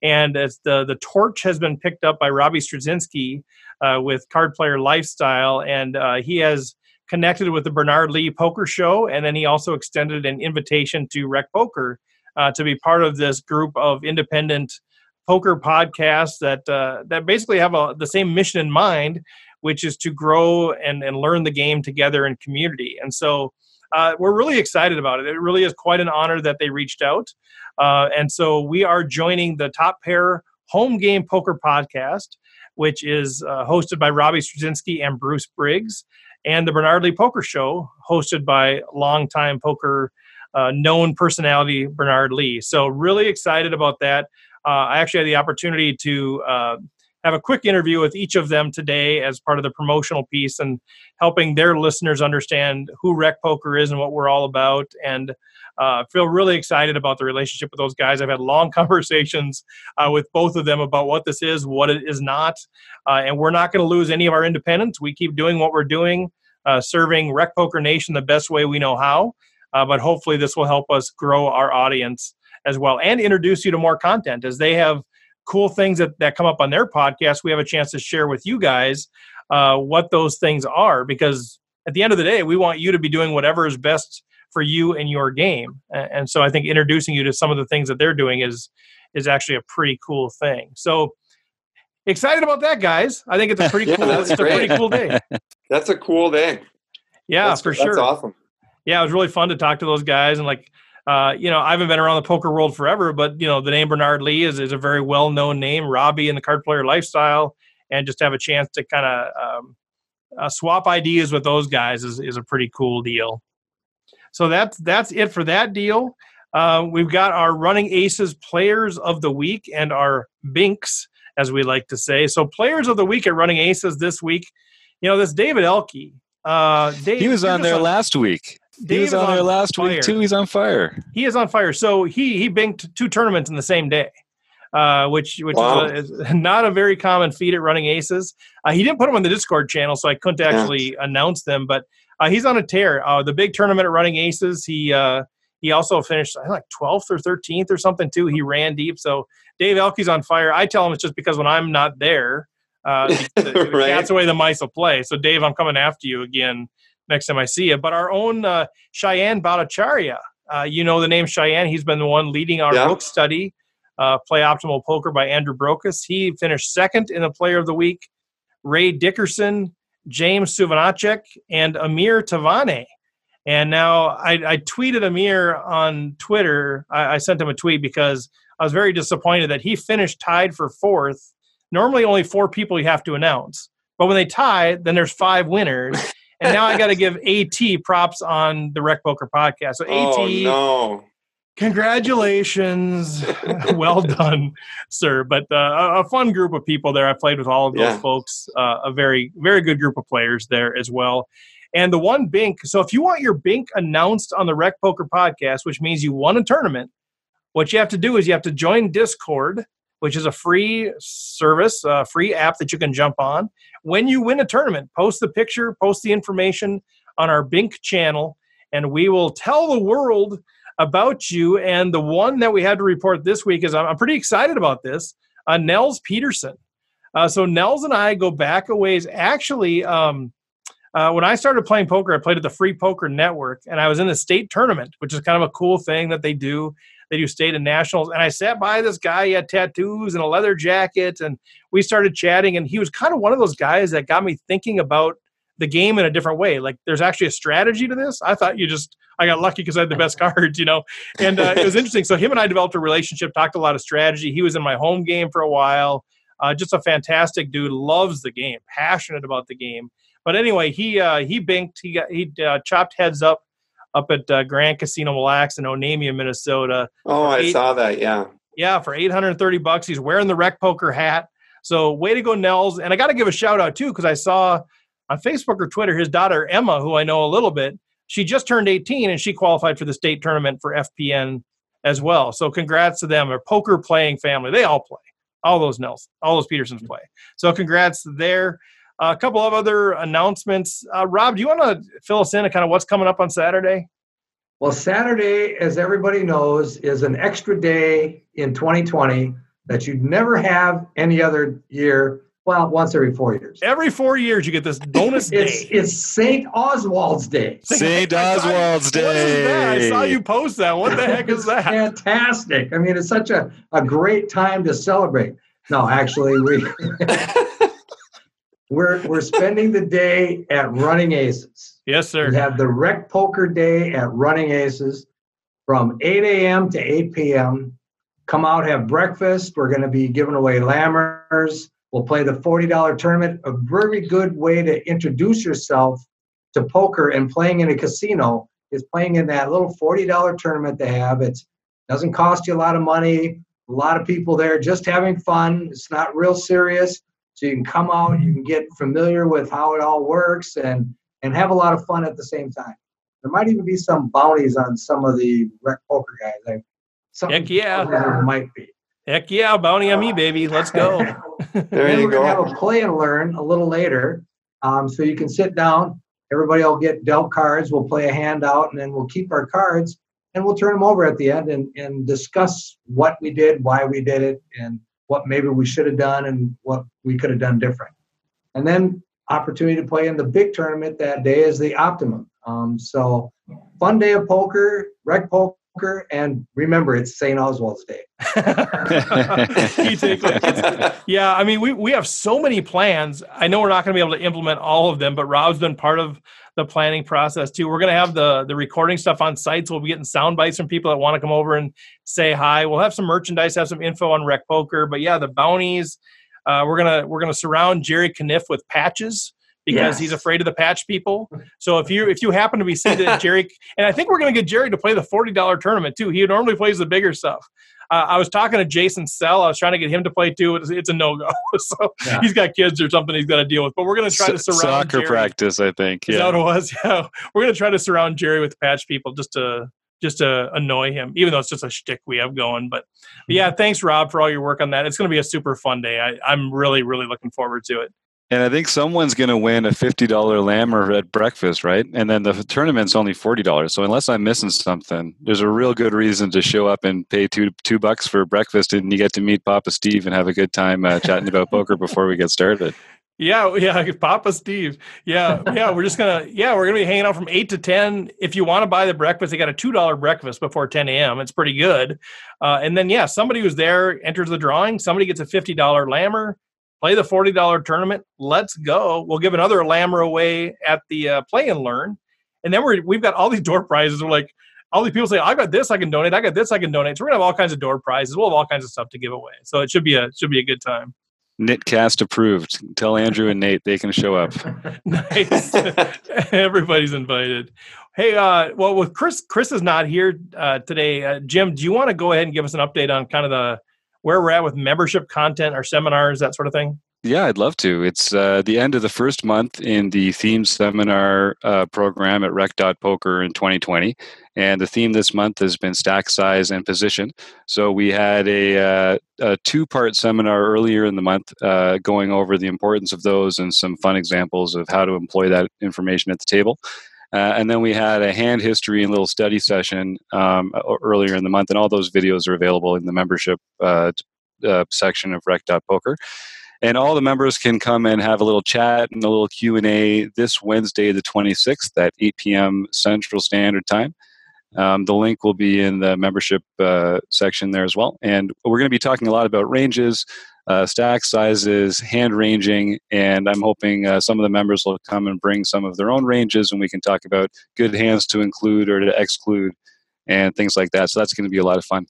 and as the the torch has been picked up by Robbie Strazynski uh, with Card Player Lifestyle, and uh, he has connected with the Bernard Lee Poker Show, and then he also extended an invitation to Rec Poker uh, to be part of this group of independent poker podcasts that uh, that basically have a, the same mission in mind, which is to grow and, and learn the game together in community. And so uh, we're really excited about it. It really is quite an honor that they reached out. Uh, and so we are joining the Top Pair Home Game Poker Podcast, which is uh, hosted by Robbie Strazynski and Bruce Briggs, and the Bernard Lee Poker Show, hosted by longtime poker uh, known personality Bernard Lee. So really excited about that. Uh, I actually had the opportunity to uh, have a quick interview with each of them today as part of the promotional piece and helping their listeners understand who Rec Poker is and what we're all about. And uh, feel really excited about the relationship with those guys. I've had long conversations uh, with both of them about what this is, what it is not, uh, and we're not going to lose any of our independence. We keep doing what we're doing, uh, serving Rec Poker Nation the best way we know how. Uh, but hopefully, this will help us grow our audience as well and introduce you to more content as they have cool things that, that come up on their podcast, we have a chance to share with you guys uh, what those things are. Because at the end of the day, we want you to be doing whatever is best for you and your game. And so I think introducing you to some of the things that they're doing is is actually a pretty cool thing. So excited about that, guys. I think it's a pretty yeah, cool. it's great. a pretty cool day. That's a cool day. Yeah, that's, for sure. That's awesome. Yeah, it was really fun to talk to those guys and like uh, you know, I haven't been around the poker world forever, but you know, the name Bernard Lee is, is a very well known name. Robbie in the card player lifestyle, and just have a chance to kind of um, uh, swap ideas with those guys is, is a pretty cool deal. So that's that's it for that deal. Uh, we've got our running aces players of the week and our binks, as we like to say. So players of the week at running aces this week. You know, this David Elke. Uh, Dave, he was on there last week. He was is on there last fire. week too. He's on fire. He is on fire. So he he banked two tournaments in the same day, uh, which which Wow. is, a, is not a very common feat at running aces. Uh, he didn't put them on the Discord channel, so I couldn't actually announce them. But uh, he's on a tear. Uh, the big tournament at running aces. He uh, he also finished I think like twelfth or thirteenth or something too. He ran deep. So Dave Elke's on fire. I tell him it's just because when I'm not there, uh, the, the Right. cat's away the mice will play. So Dave, I'm coming after you again next time I see you. But our own uh, Cheyenne Bhattacharya, uh, you know the name Cheyenne. He's been the one leading our Yeah. book study, uh, Play Optimal Poker by Andrew Brokos. He finished second in the Player of the Week. Ray Dickerson, James Suvanacek, and Amir Tavane. And now I, I tweeted Amir on Twitter. I, I sent him a tweet because I was very disappointed that he finished tied for fourth. Normally, only four people you have to announce, but when they tie, then there's five winners. And now I got to give AT props on the Rec Poker podcast. So AT, Oh no. congratulations well done sir but uh, a fun group of people there i played with all of those Yeah. folks uh, a very very good group of players there as well and the one bink so if you want your bink announced on the rec poker podcast which means you won a tournament what you have to do is you have to join discord which is a free service a free app that you can jump on when you win a tournament post the picture post the information on our bink channel and we will tell the world about you. And the one that we had to report this week is I'm, pretty excited about this. Uh, Nels Peterson. Uh, so Nels and I go back a ways. Actually, um, uh, when I started playing poker, I played at the Free Poker Network, and I was in the state tournament, which is kind of a cool thing that they do. They do state and nationals, and I sat by this guy. He had tattoos and a leather jacket, and we started chatting. And he was kind of one of those guys that got me thinking about the game in a different way. Like, there's actually a strategy to this. I thought you just I got lucky because I had the best cards, you know. And uh, it was interesting. So him and I developed a relationship, talked a lot of strategy. He was in my home game for a while. Uh, just a fantastic dude. Loves the game, passionate about the game. But anyway, he uh, he binked. He got he uh, chopped heads up up at uh, Grand Casino Mille Lacs in Onamia, Minnesota. Oh, I Eight- saw that. Yeah. Yeah, for 830 bucks. He's wearing the rec poker hat. So way to go, Nels. And I got to give a shout out too, because I saw on Facebook or Twitter his daughter Emma, who I know a little bit. She just turned 18 and she qualified for the state tournament for FPN as well. So congrats to them. A poker playing family. They all play. All those Nels, all those Petersons play. So congrats there. A couple of other announcements. Uh, Rob, do you want to fill us in on kind of what's coming up on Saturday? Well, Saturday, as everybody knows, is an extra day in 2020 that you'd never have any other year. Well, once every four years. Every four years, you get this bonus day. It's it's St. Oswald's Day. St. I saw you- Oswald's What is that? I saw you post that. What the heck is that? Fantastic. I mean, it's such a, a great time to celebrate. No, actually, we we're we're spending the day at Running Aces. Yes, We sir. have the Rec Poker Day at Running Aces from 8 a.m. to 8 p.m. Come out, have breakfast. We're going to be giving away lammers. We'll play the $40 tournament. A very good way to introduce yourself to poker and playing in a casino is playing in that little $40 tournament they have. It doesn't cost you a lot of money. A lot of people there just having fun. It's not real serious. So you can come out, you can get familiar with how it all works and and have a lot of fun at the same time. There might even be some bounties on some of the rec poker guys. I, something Heck yeah. there might be. Heck yeah, bounty on me, baby. Let's go. There Then you we're gonna go. have a play and learn a little later, um, so you can sit down. Everybody will get dealt cards. We'll play a hand out, and then we'll keep our cards, and we'll turn them over at the end and, and discuss what we did, why we did it, and what maybe we should have done, and what we could have done different. And then opportunity to play in the big tournament that day is the optimum. Um, so fun day of poker, rec poker, and remember it's St. Oswald's Day. You take like- it's- yeah, I mean, we, we have so many plans. I know we're not going to be able to implement all of them, but Rob's been part of the planning process too. We're going to have the the recording stuff on sites. We'll be getting sound bites from people that want to come over and say hi. We'll have some merchandise, have some info on Rec Poker. But yeah, the bounties. Uh, we're gonna we're gonna surround Jerry Kniff with patches because he's afraid of the patch people. So if you if you happen to be seated at Jerry, and I think we're gonna get Jerry to play the forty dollar tournament too. He normally plays the bigger stuff. Uh, I was talking to Jason Sell. I was trying to get him to play too. It's, it's a no go. so Yeah. he's got kids or something he's got to deal with. But we're going to try to surround soccer Jerry. practice, I think. Yeah. it was? Yeah. We're going to try to surround Jerry with patch people just to just to annoy him, even though it's just a shtick we have going. But, but yeah, thanks Rob for all your work on that. It's going to be a super fun day. I, I'm really really looking forward to it. And I think someone's going to win a fifty dollar lammer at breakfast, right? And then the tournament's only forty dollars. So unless I'm missing something, there's a real good reason to show up and pay two two bucks for breakfast, and you get to meet Papa Steve and have a good time uh, chatting about poker before we get started. Yeah, yeah, Papa Steve. Yeah, yeah, we're just gonna yeah, we're gonna be hanging out from eight to ten. If you want to buy the breakfast, they got a two dollar breakfast before ten a.m. It's pretty good. Uh, and then yeah, somebody who's there enters the drawing. Somebody gets a fifty dollar lammer. Play the forty dollar tournament. Let's go. We'll give another lammer away at the uh, play and learn. And then we're we've got all these door prizes. We're like all these people say, I got this, I can donate. I got this, I can donate. So we're gonna have all kinds of door prizes. We'll have all kinds of stuff to give away. So it should be a should be a good time. Nitcast approved. Tell Andrew and Nate they can show up. nice. Everybody's invited. Hey, uh, well, with Chris, Chris is not here uh, today. Uh, Jim, do you want to go ahead and give us an update on kind of the where we're at with membership content, our seminars, that sort of thing? Yeah, I'd love to. It's uh, the end of the first month in the theme seminar uh, program at Rec.Poker in 2020. And the theme this month has been stack size and position. So we had a, uh, a two part seminar earlier in the month uh, going over the importance of those and some fun examples of how to employ that information at the table. Uh, and then we had a hand history and little study session um, earlier in the month, and all those videos are available in the membership uh, uh, section of Rec.Poker and all the members can come and have a little chat and a little q&a this wednesday the 26th at 8 p.m central standard time. Um, the link will be in the membership uh, section there as well. And we're going to be talking a lot about ranges uh, stack sizes hand ranging and i'm hoping uh, some of the members will come and bring some of their own ranges and we can talk about good hands to include or to exclude and things like that so that's going to be a lot of fun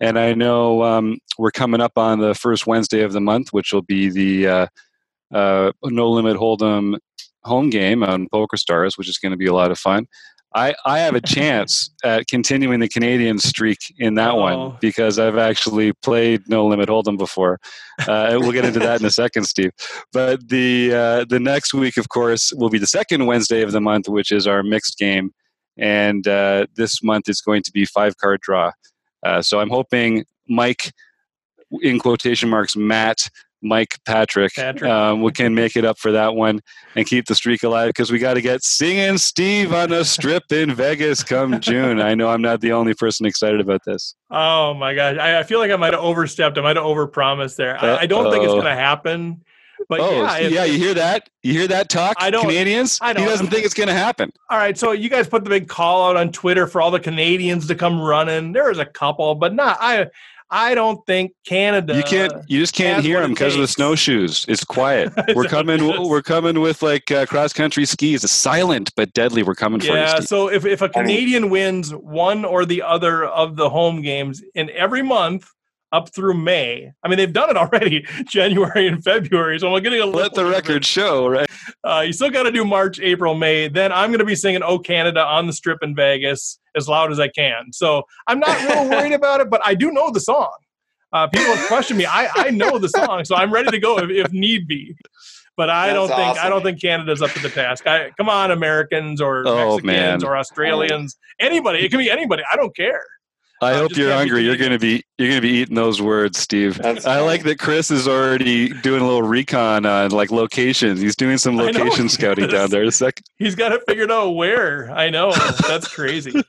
and I know um, we're coming up on the first Wednesday of the month, which will be the uh, uh, No Limit Hold'em home game on Poker Stars, which is going to be a lot of fun. I, I have a chance at continuing the Canadian streak in that Oh. one because I've actually played No Limit Hold'em before. Uh, we'll get into that in a second, Steve. But the uh, the next week, of course, will be the second Wednesday of the month, which is our mixed game, and uh, this month is going to be five card draw. Uh, so I'm hoping Mike, in quotation marks, Matt, Mike Patrick, Patrick. Um, we can make it up for that one and keep the streak alive because we got to get singing Steve on a strip in Vegas come June. I know I'm not the only person excited about this. Oh my gosh, I, I feel like I might have overstepped. I might have overpromised there. I, I don't think it's going to happen. But oh, yeah, yeah, you hear that? You hear that talk, I don't- Canadians? I don't- He doesn't think it's going to happen. All right, so you guys put the big call out on Twitter for all the Canadians to come running. There was a couple, but not. I. I don't think Canada. You can't. You just can't hear them because of the snowshoes. It's quiet. We're coming. it's- We're coming with like uh, cross country skis. It's silent but deadly. We're coming for you. Yeah. So if if a I mean- Canadian wins one or the other of the home games in every month up through May, I mean they've done it already, January and February. So I'm getting a Let the little bit- record show, right? Uh, you still got to do March, April, May. Then I'm going to be singing "Oh Canada" on the strip in Vegas as loud as I can. So I'm not real worried about it, but I do know the song. Uh, people have questioned me. I, I know the song, so I'm ready to go if, if need be. But I That's don't think I don't think Canada's up to the task. I, come on, Americans or Oh, Mexicans man. or Australians, anybody. It can be anybody. I don't care. I Uh, hope you're hungry. You're gonna be you're gonna be eating those words, Steve. That's I funny. like that Chris is already doing a little recon on like locations. He's doing some location scouting is. down there. A second, He's got it figured out where. I know that's crazy.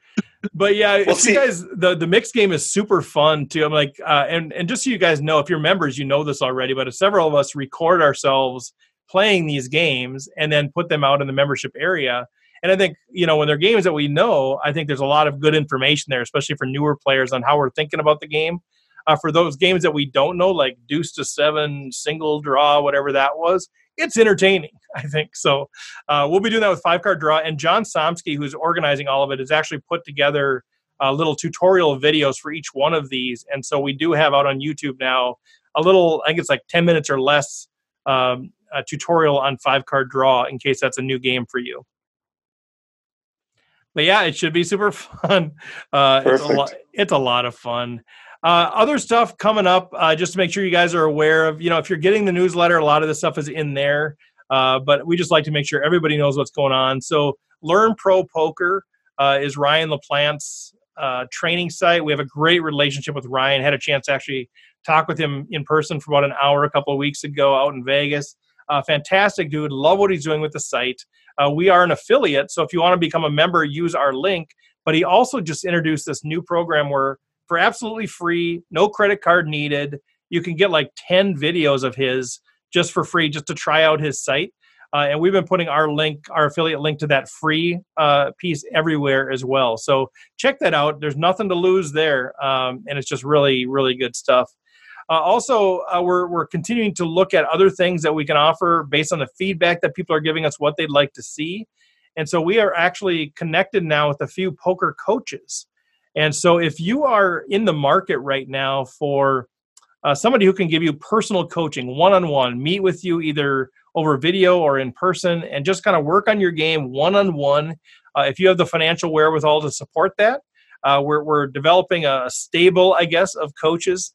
But yeah, Well, see- you guys, the the mixed game is super fun too. I'm like, uh, and and just so you guys know, if you're members, you know this already. But several of us record ourselves playing these games and then put them out in the membership area. And I think you know when they're games that we know, I think there's a lot of good information there, especially for newer players on how we're thinking about the game. Uh, for those games that we don't know, like deuce to seven, single draw, whatever that was, it's entertaining. I think so. Uh, we'll be doing that with five card draw, and John Somsky, who's organizing all of it, has actually put together uh, little tutorial videos for each one of these. And so we do have out on YouTube now a little, I think it's like ten minutes or less, um, a tutorial on five card draw in case that's a new game for you. But yeah, it should be super fun. Uh, it's a Perfect. lot. It's a lot of fun. Uh, other stuff coming up, uh, just to make sure you guys are aware of. You know, if you're getting the newsletter, a lot of the stuff is in there. Uh, but we just like to make sure everybody knows what's going on. So, Learn Pro Poker uh, is Ryan LaPlante's uh, training site. We have a great relationship with Ryan. Had a chance to actually talk with him in person for about an hour a couple of weeks ago out in Vegas. Uh, fantastic dude. Love what he's doing with the site. Uh, we are an affiliate, so if you want to become a member, use our link. But he also just introduced this new program where, for absolutely free, no credit card needed, you can get like 10 videos of his just for free, just to try out his site. Uh, and we've been putting our link, our affiliate link to that free uh, piece everywhere as well. So check that out. There's nothing to lose there, um, and it's just really, really good stuff. Uh, also, uh, we're, we're continuing to look at other things that we can offer based on the feedback that people are giving us, what they'd like to see. And so we are actually connected now with a few poker coaches. And so if you are in the market right now for uh, somebody who can give you personal coaching, one on one, meet with you either over video or in person, and just kind of work on your game one on one. If you have the financial wherewithal to support that, uh, we're, we're developing a stable, I guess, of coaches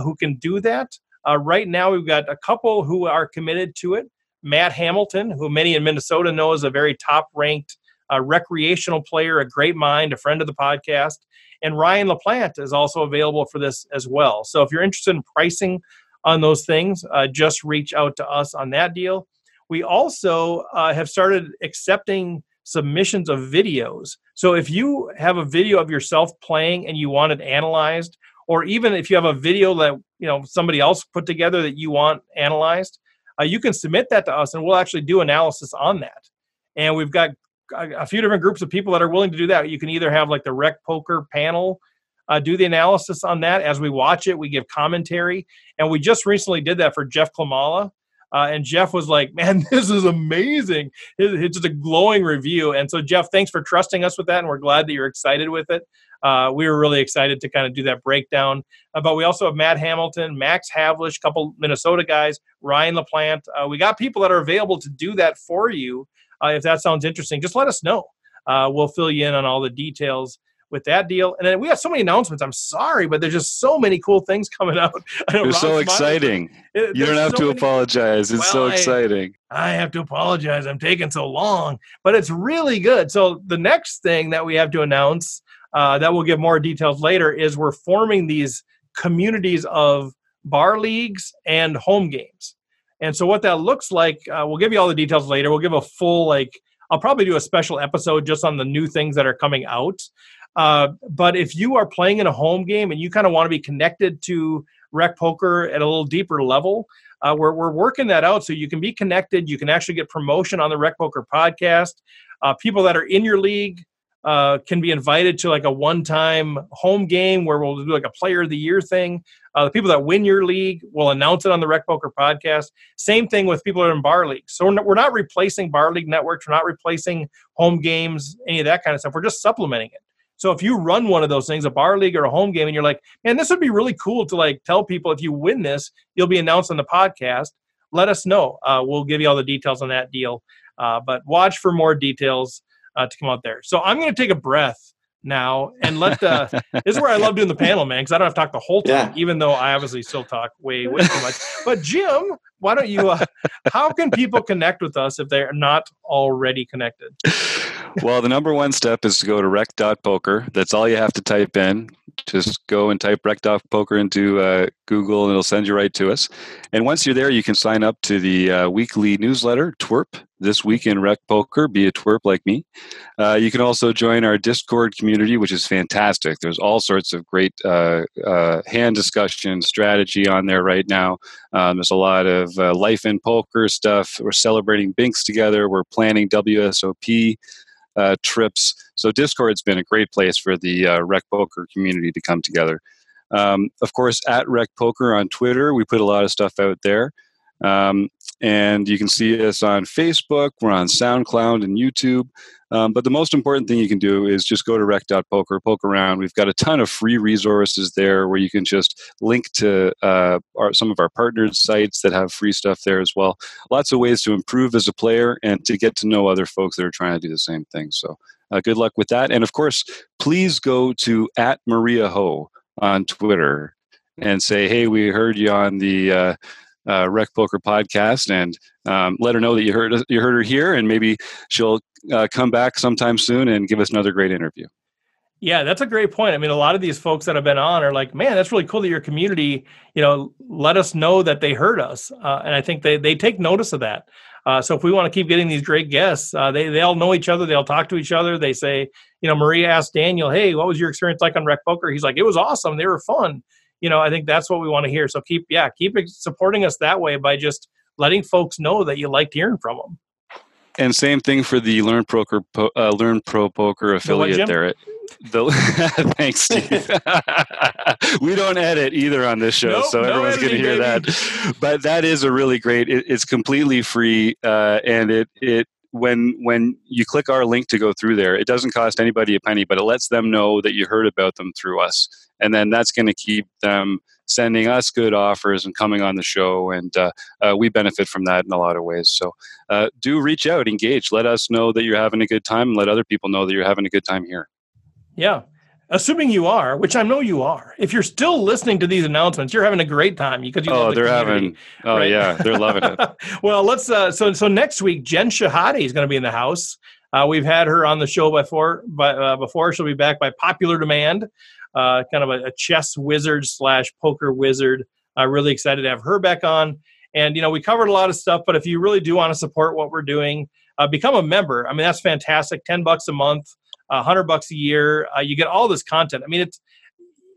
who can do that. Uh, right now, we've got a couple who are committed to it. Matt Hamilton, who many in Minnesota know is a very top ranked uh, recreational player, a great mind, a friend of the podcast. And Ryan LaPlante is also available for this as well. So if you're interested in pricing on those things, uh, just reach out to us on that deal. We also uh, have started accepting submissions of videos. So if you have a video of yourself playing and you want it analyzed, or even if you have a video that you know somebody else put together that you want analyzed, uh, you can submit that to us, and we'll actually do analysis on that. And we've got a, a few different groups of people that are willing to do that. You can either have like the rec poker panel uh, do the analysis on that as we watch it. We give commentary, and we just recently did that for Jeff Klamala. Uh, and Jeff was like, "Man, this is amazing! It's just a glowing review." And so, Jeff, thanks for trusting us with that, and we're glad that you're excited with it. Uh, we were really excited to kind of do that breakdown. Uh, but we also have Matt Hamilton, Max Havlish, a couple Minnesota guys, Ryan LaPlante. Uh, we got people that are available to do that for you. Uh, if that sounds interesting, just let us know. Uh, we'll fill you in on all the details with that deal. And then we have so many announcements. I'm sorry, but there's just so many cool things coming out. It's so exciting. It, you don't have so to many, apologize. It's well, so exciting. I, I, have to apologize. I'm taking so long, but it's really good. So the next thing that we have to announce uh, that we'll give more details later is we're forming these communities of bar leagues and home games. And so what that looks like, uh, we'll give you all the details later. We'll give a full like I'll probably do a special episode just on the new things that are coming out. Uh, but if you are playing in a home game and you kind of want to be connected to rec poker at a little deeper level, uh, we're, we're working that out so you can be connected. You can actually get promotion on the Rec Poker podcast. Uh, people that are in your league uh, can be invited to like a one-time home game where we'll do like a player of the year thing. Uh, the people that win your league will announce it on the Rec Poker podcast. Same thing with people that are in bar leagues. So we're not, we're not replacing bar league networks. We're not replacing home games, any of that kind of stuff. We're just supplementing it. So if you run one of those things, a bar league or a home game, and you're like, man, this would be really cool to like tell people if you win this, you'll be announced on the podcast. Let us know. Uh, we'll give you all the details on that deal. Uh, but watch for more details uh, to come out there. So I'm going to take a breath now and let the this is where I love doing the panel, man, because I don't have to talk the whole time, yeah. even though I obviously still talk way way too much. But Jim, why don't you? Uh, how can people connect with us if they are not already connected? well, the number one step is to go to rec.poker. That's all you have to type in. Just go and type rec.poker into uh, Google and it'll send you right to us. And once you're there, you can sign up to the uh, weekly newsletter, Twerp, This Week in Rec Poker. Be a twerp like me. Uh, you can also join our Discord community, which is fantastic. There's all sorts of great uh, uh, hand discussion strategy on there right now. Um, there's a lot of uh, life in poker stuff. We're celebrating Binks together. We're planning WSOP uh, trips. So Discord's been a great place for the uh, Rec Poker community to come together. Um, of course, at Rec Poker on Twitter, we put a lot of stuff out there. Um, and you can see us on Facebook, we're on SoundCloud and YouTube. Um, but the most important thing you can do is just go to rec.poker, poke around. We've got a ton of free resources there where you can just link to uh, our, some of our partners' sites that have free stuff there as well. Lots of ways to improve as a player and to get to know other folks that are trying to do the same thing. So uh, good luck with that. And of course, please go to at Maria Ho on Twitter and say, "Hey, we heard you on the uh, uh, Rec Poker podcast," and um, let her know that you heard you heard her here, and maybe she'll uh, come back sometime soon and give us another great interview. Yeah, that's a great point. I mean, a lot of these folks that have been on are like, man, that's really cool that your community, you know, let us know that they heard us. Uh, and I think they, they take notice of that. Uh, so if we want to keep getting these great guests, uh, they, they all know each other. They'll talk to each other. They say, you know, Maria asked Daniel, hey, what was your experience like on Rec Poker? He's like, it was awesome. They were fun. You know, I think that's what we want to hear. So keep, yeah, keep supporting us that way by just letting folks know that you liked hearing from them. And same thing for the Learn Pro, uh, Learn Pro Poker affiliate the there. The, thanks, Steve. we don't edit either on this show, nope, so everyone's no going to hear baby. that. But that is a really great. It, it's completely free, uh, and it it when when you click our link to go through there, it doesn't cost anybody a penny, but it lets them know that you heard about them through us, and then that's going to keep them sending us good offers and coming on the show, and uh, uh, we benefit from that in a lot of ways. So uh, do reach out, engage, let us know that you're having a good time, and let other people know that you're having a good time here. Yeah, assuming you are, which I know you are. If you're still listening to these announcements, you're having a great time because you. Oh, the they're having. Oh right? yeah, they're loving it. well, let's. Uh, so so next week, Jen Shahade is going to be in the house. Uh, we've had her on the show before, but uh, before she'll be back by popular demand. Uh, kind of a, a, chess wizard slash poker wizard. Uh, really excited to have her back on. And you know, we covered a lot of stuff, but if you really do want to support what we're doing, uh, become a member. I mean, that's fantastic. Ten bucks a month a hundred bucks a year. Uh, you get all this content. I mean, it's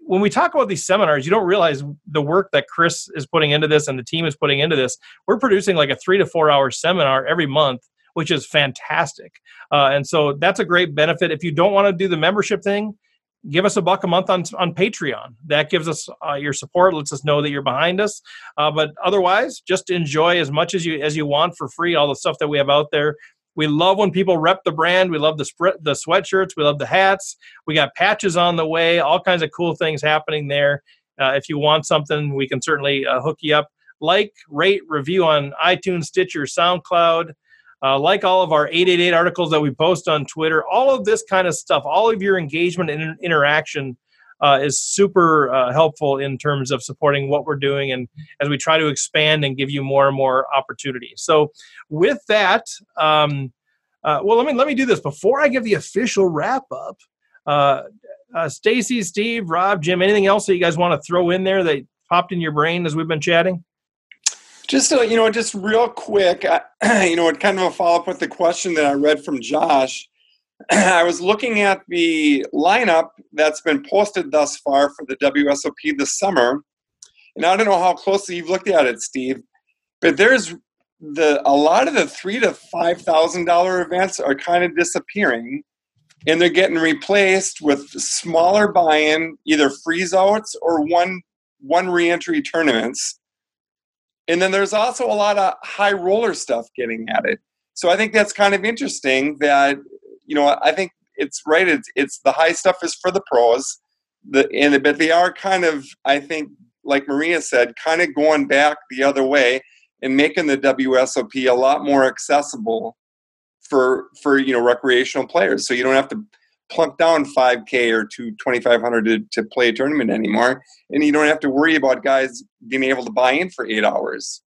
when we talk about these seminars, you don't realize the work that Chris is putting into this and the team is putting into this. We're producing like a three to four hour seminar every month, which is fantastic. Uh, and so that's a great benefit. If you don't want to do the membership thing, give us a buck a month on on Patreon. That gives us uh, your support, lets us know that you're behind us. Uh, but otherwise, just enjoy as much as you as you want for free. All the stuff that we have out there. We love when people rep the brand. We love the sp- the sweatshirts. We love the hats. We got patches on the way. All kinds of cool things happening there. Uh, if you want something, we can certainly uh, hook you up. Like, rate, review on iTunes, Stitcher, SoundCloud. Uh, like all of our 888 articles that we post on Twitter. All of this kind of stuff. All of your engagement and interaction uh, is super uh, helpful in terms of supporting what we're doing and as we try to expand and give you more and more opportunities. So, with that, um, uh, well, let me let me do this before I give the official wrap up. Uh, uh, Stacy, Steve, Rob, Jim, anything else that you guys want to throw in there that popped in your brain as we've been chatting? Just uh, you know, just real quick, you know, kind of a follow up with the question that I read from Josh. I was looking at the lineup that's been posted thus far for the WSOP this summer, and I don't know how closely you've looked at it, Steve, but there's the a lot of the three to five thousand dollar events are kind of disappearing, and they're getting replaced with smaller buy-in, either freeze outs or one one reentry tournaments. And then there's also a lot of high roller stuff getting at it. So I think that's kind of interesting that you know, I think it's right. It's it's the high stuff is for the pros. The and but they are kind of, I think, like Maria said, kind of going back the other way and making the WSOP a lot more accessible for for you know recreational players. So you don't have to plunk down 5k or to 2500 to, to play a tournament anymore and you don't have to worry about guys being able to buy in for eight hours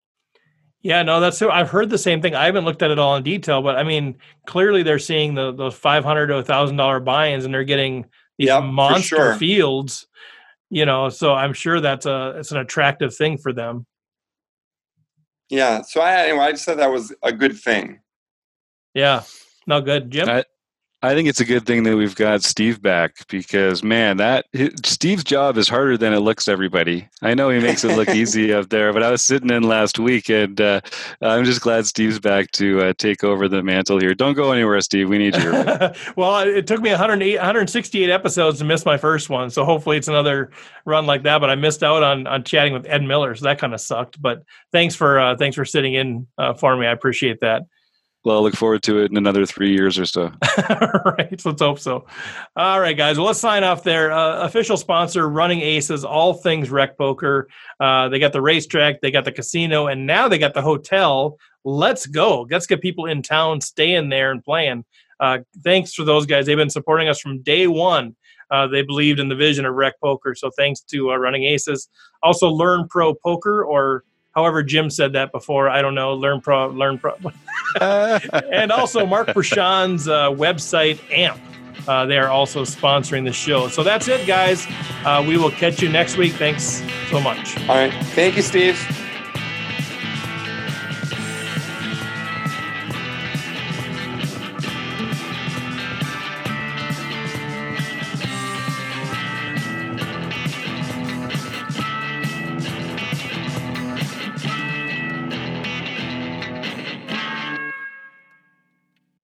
yeah, no, that's so. I've heard the same thing. I haven't looked at it all in detail, but I mean, clearly they're seeing the those five hundred to thousand dollar buy-ins, and they're getting these yep, monster sure. fields. You know, so I'm sure that's a it's an attractive thing for them. Yeah. So I anyway, I just thought that was a good thing. Yeah. No good, Jim. I, I think it's a good thing that we've got Steve back because man, that Steve's job is harder than it looks. Everybody, I know he makes it look easy up there, but I was sitting in last week, and uh, I'm just glad Steve's back to uh, take over the mantle here. Don't go anywhere, Steve. We need you. well, it took me 108, 168 episodes to miss my first one, so hopefully it's another run like that. But I missed out on on chatting with Ed Miller, so that kind of sucked. But thanks for uh, thanks for sitting in uh, for me. I appreciate that. Well, I look forward to it in another three years or so. right. Let's hope so. All right, guys. Well, let's sign off there. Uh, official sponsor, Running Aces, all things rec poker. Uh, they got the racetrack, they got the casino, and now they got the hotel. Let's go. Let's get people in town staying there and playing. Uh, thanks for those guys. They've been supporting us from day one. Uh, they believed in the vision of Rec Poker. So thanks to uh, Running Aces. Also, Learn Pro Poker, or however Jim said that before. I don't know. Learn Pro, Learn Pro. and also Mark Brashan's uh, website, AMP. Uh, they are also sponsoring the show. So that's it, guys. Uh, we will catch you next week. Thanks so much. All right. Thank you, Steve.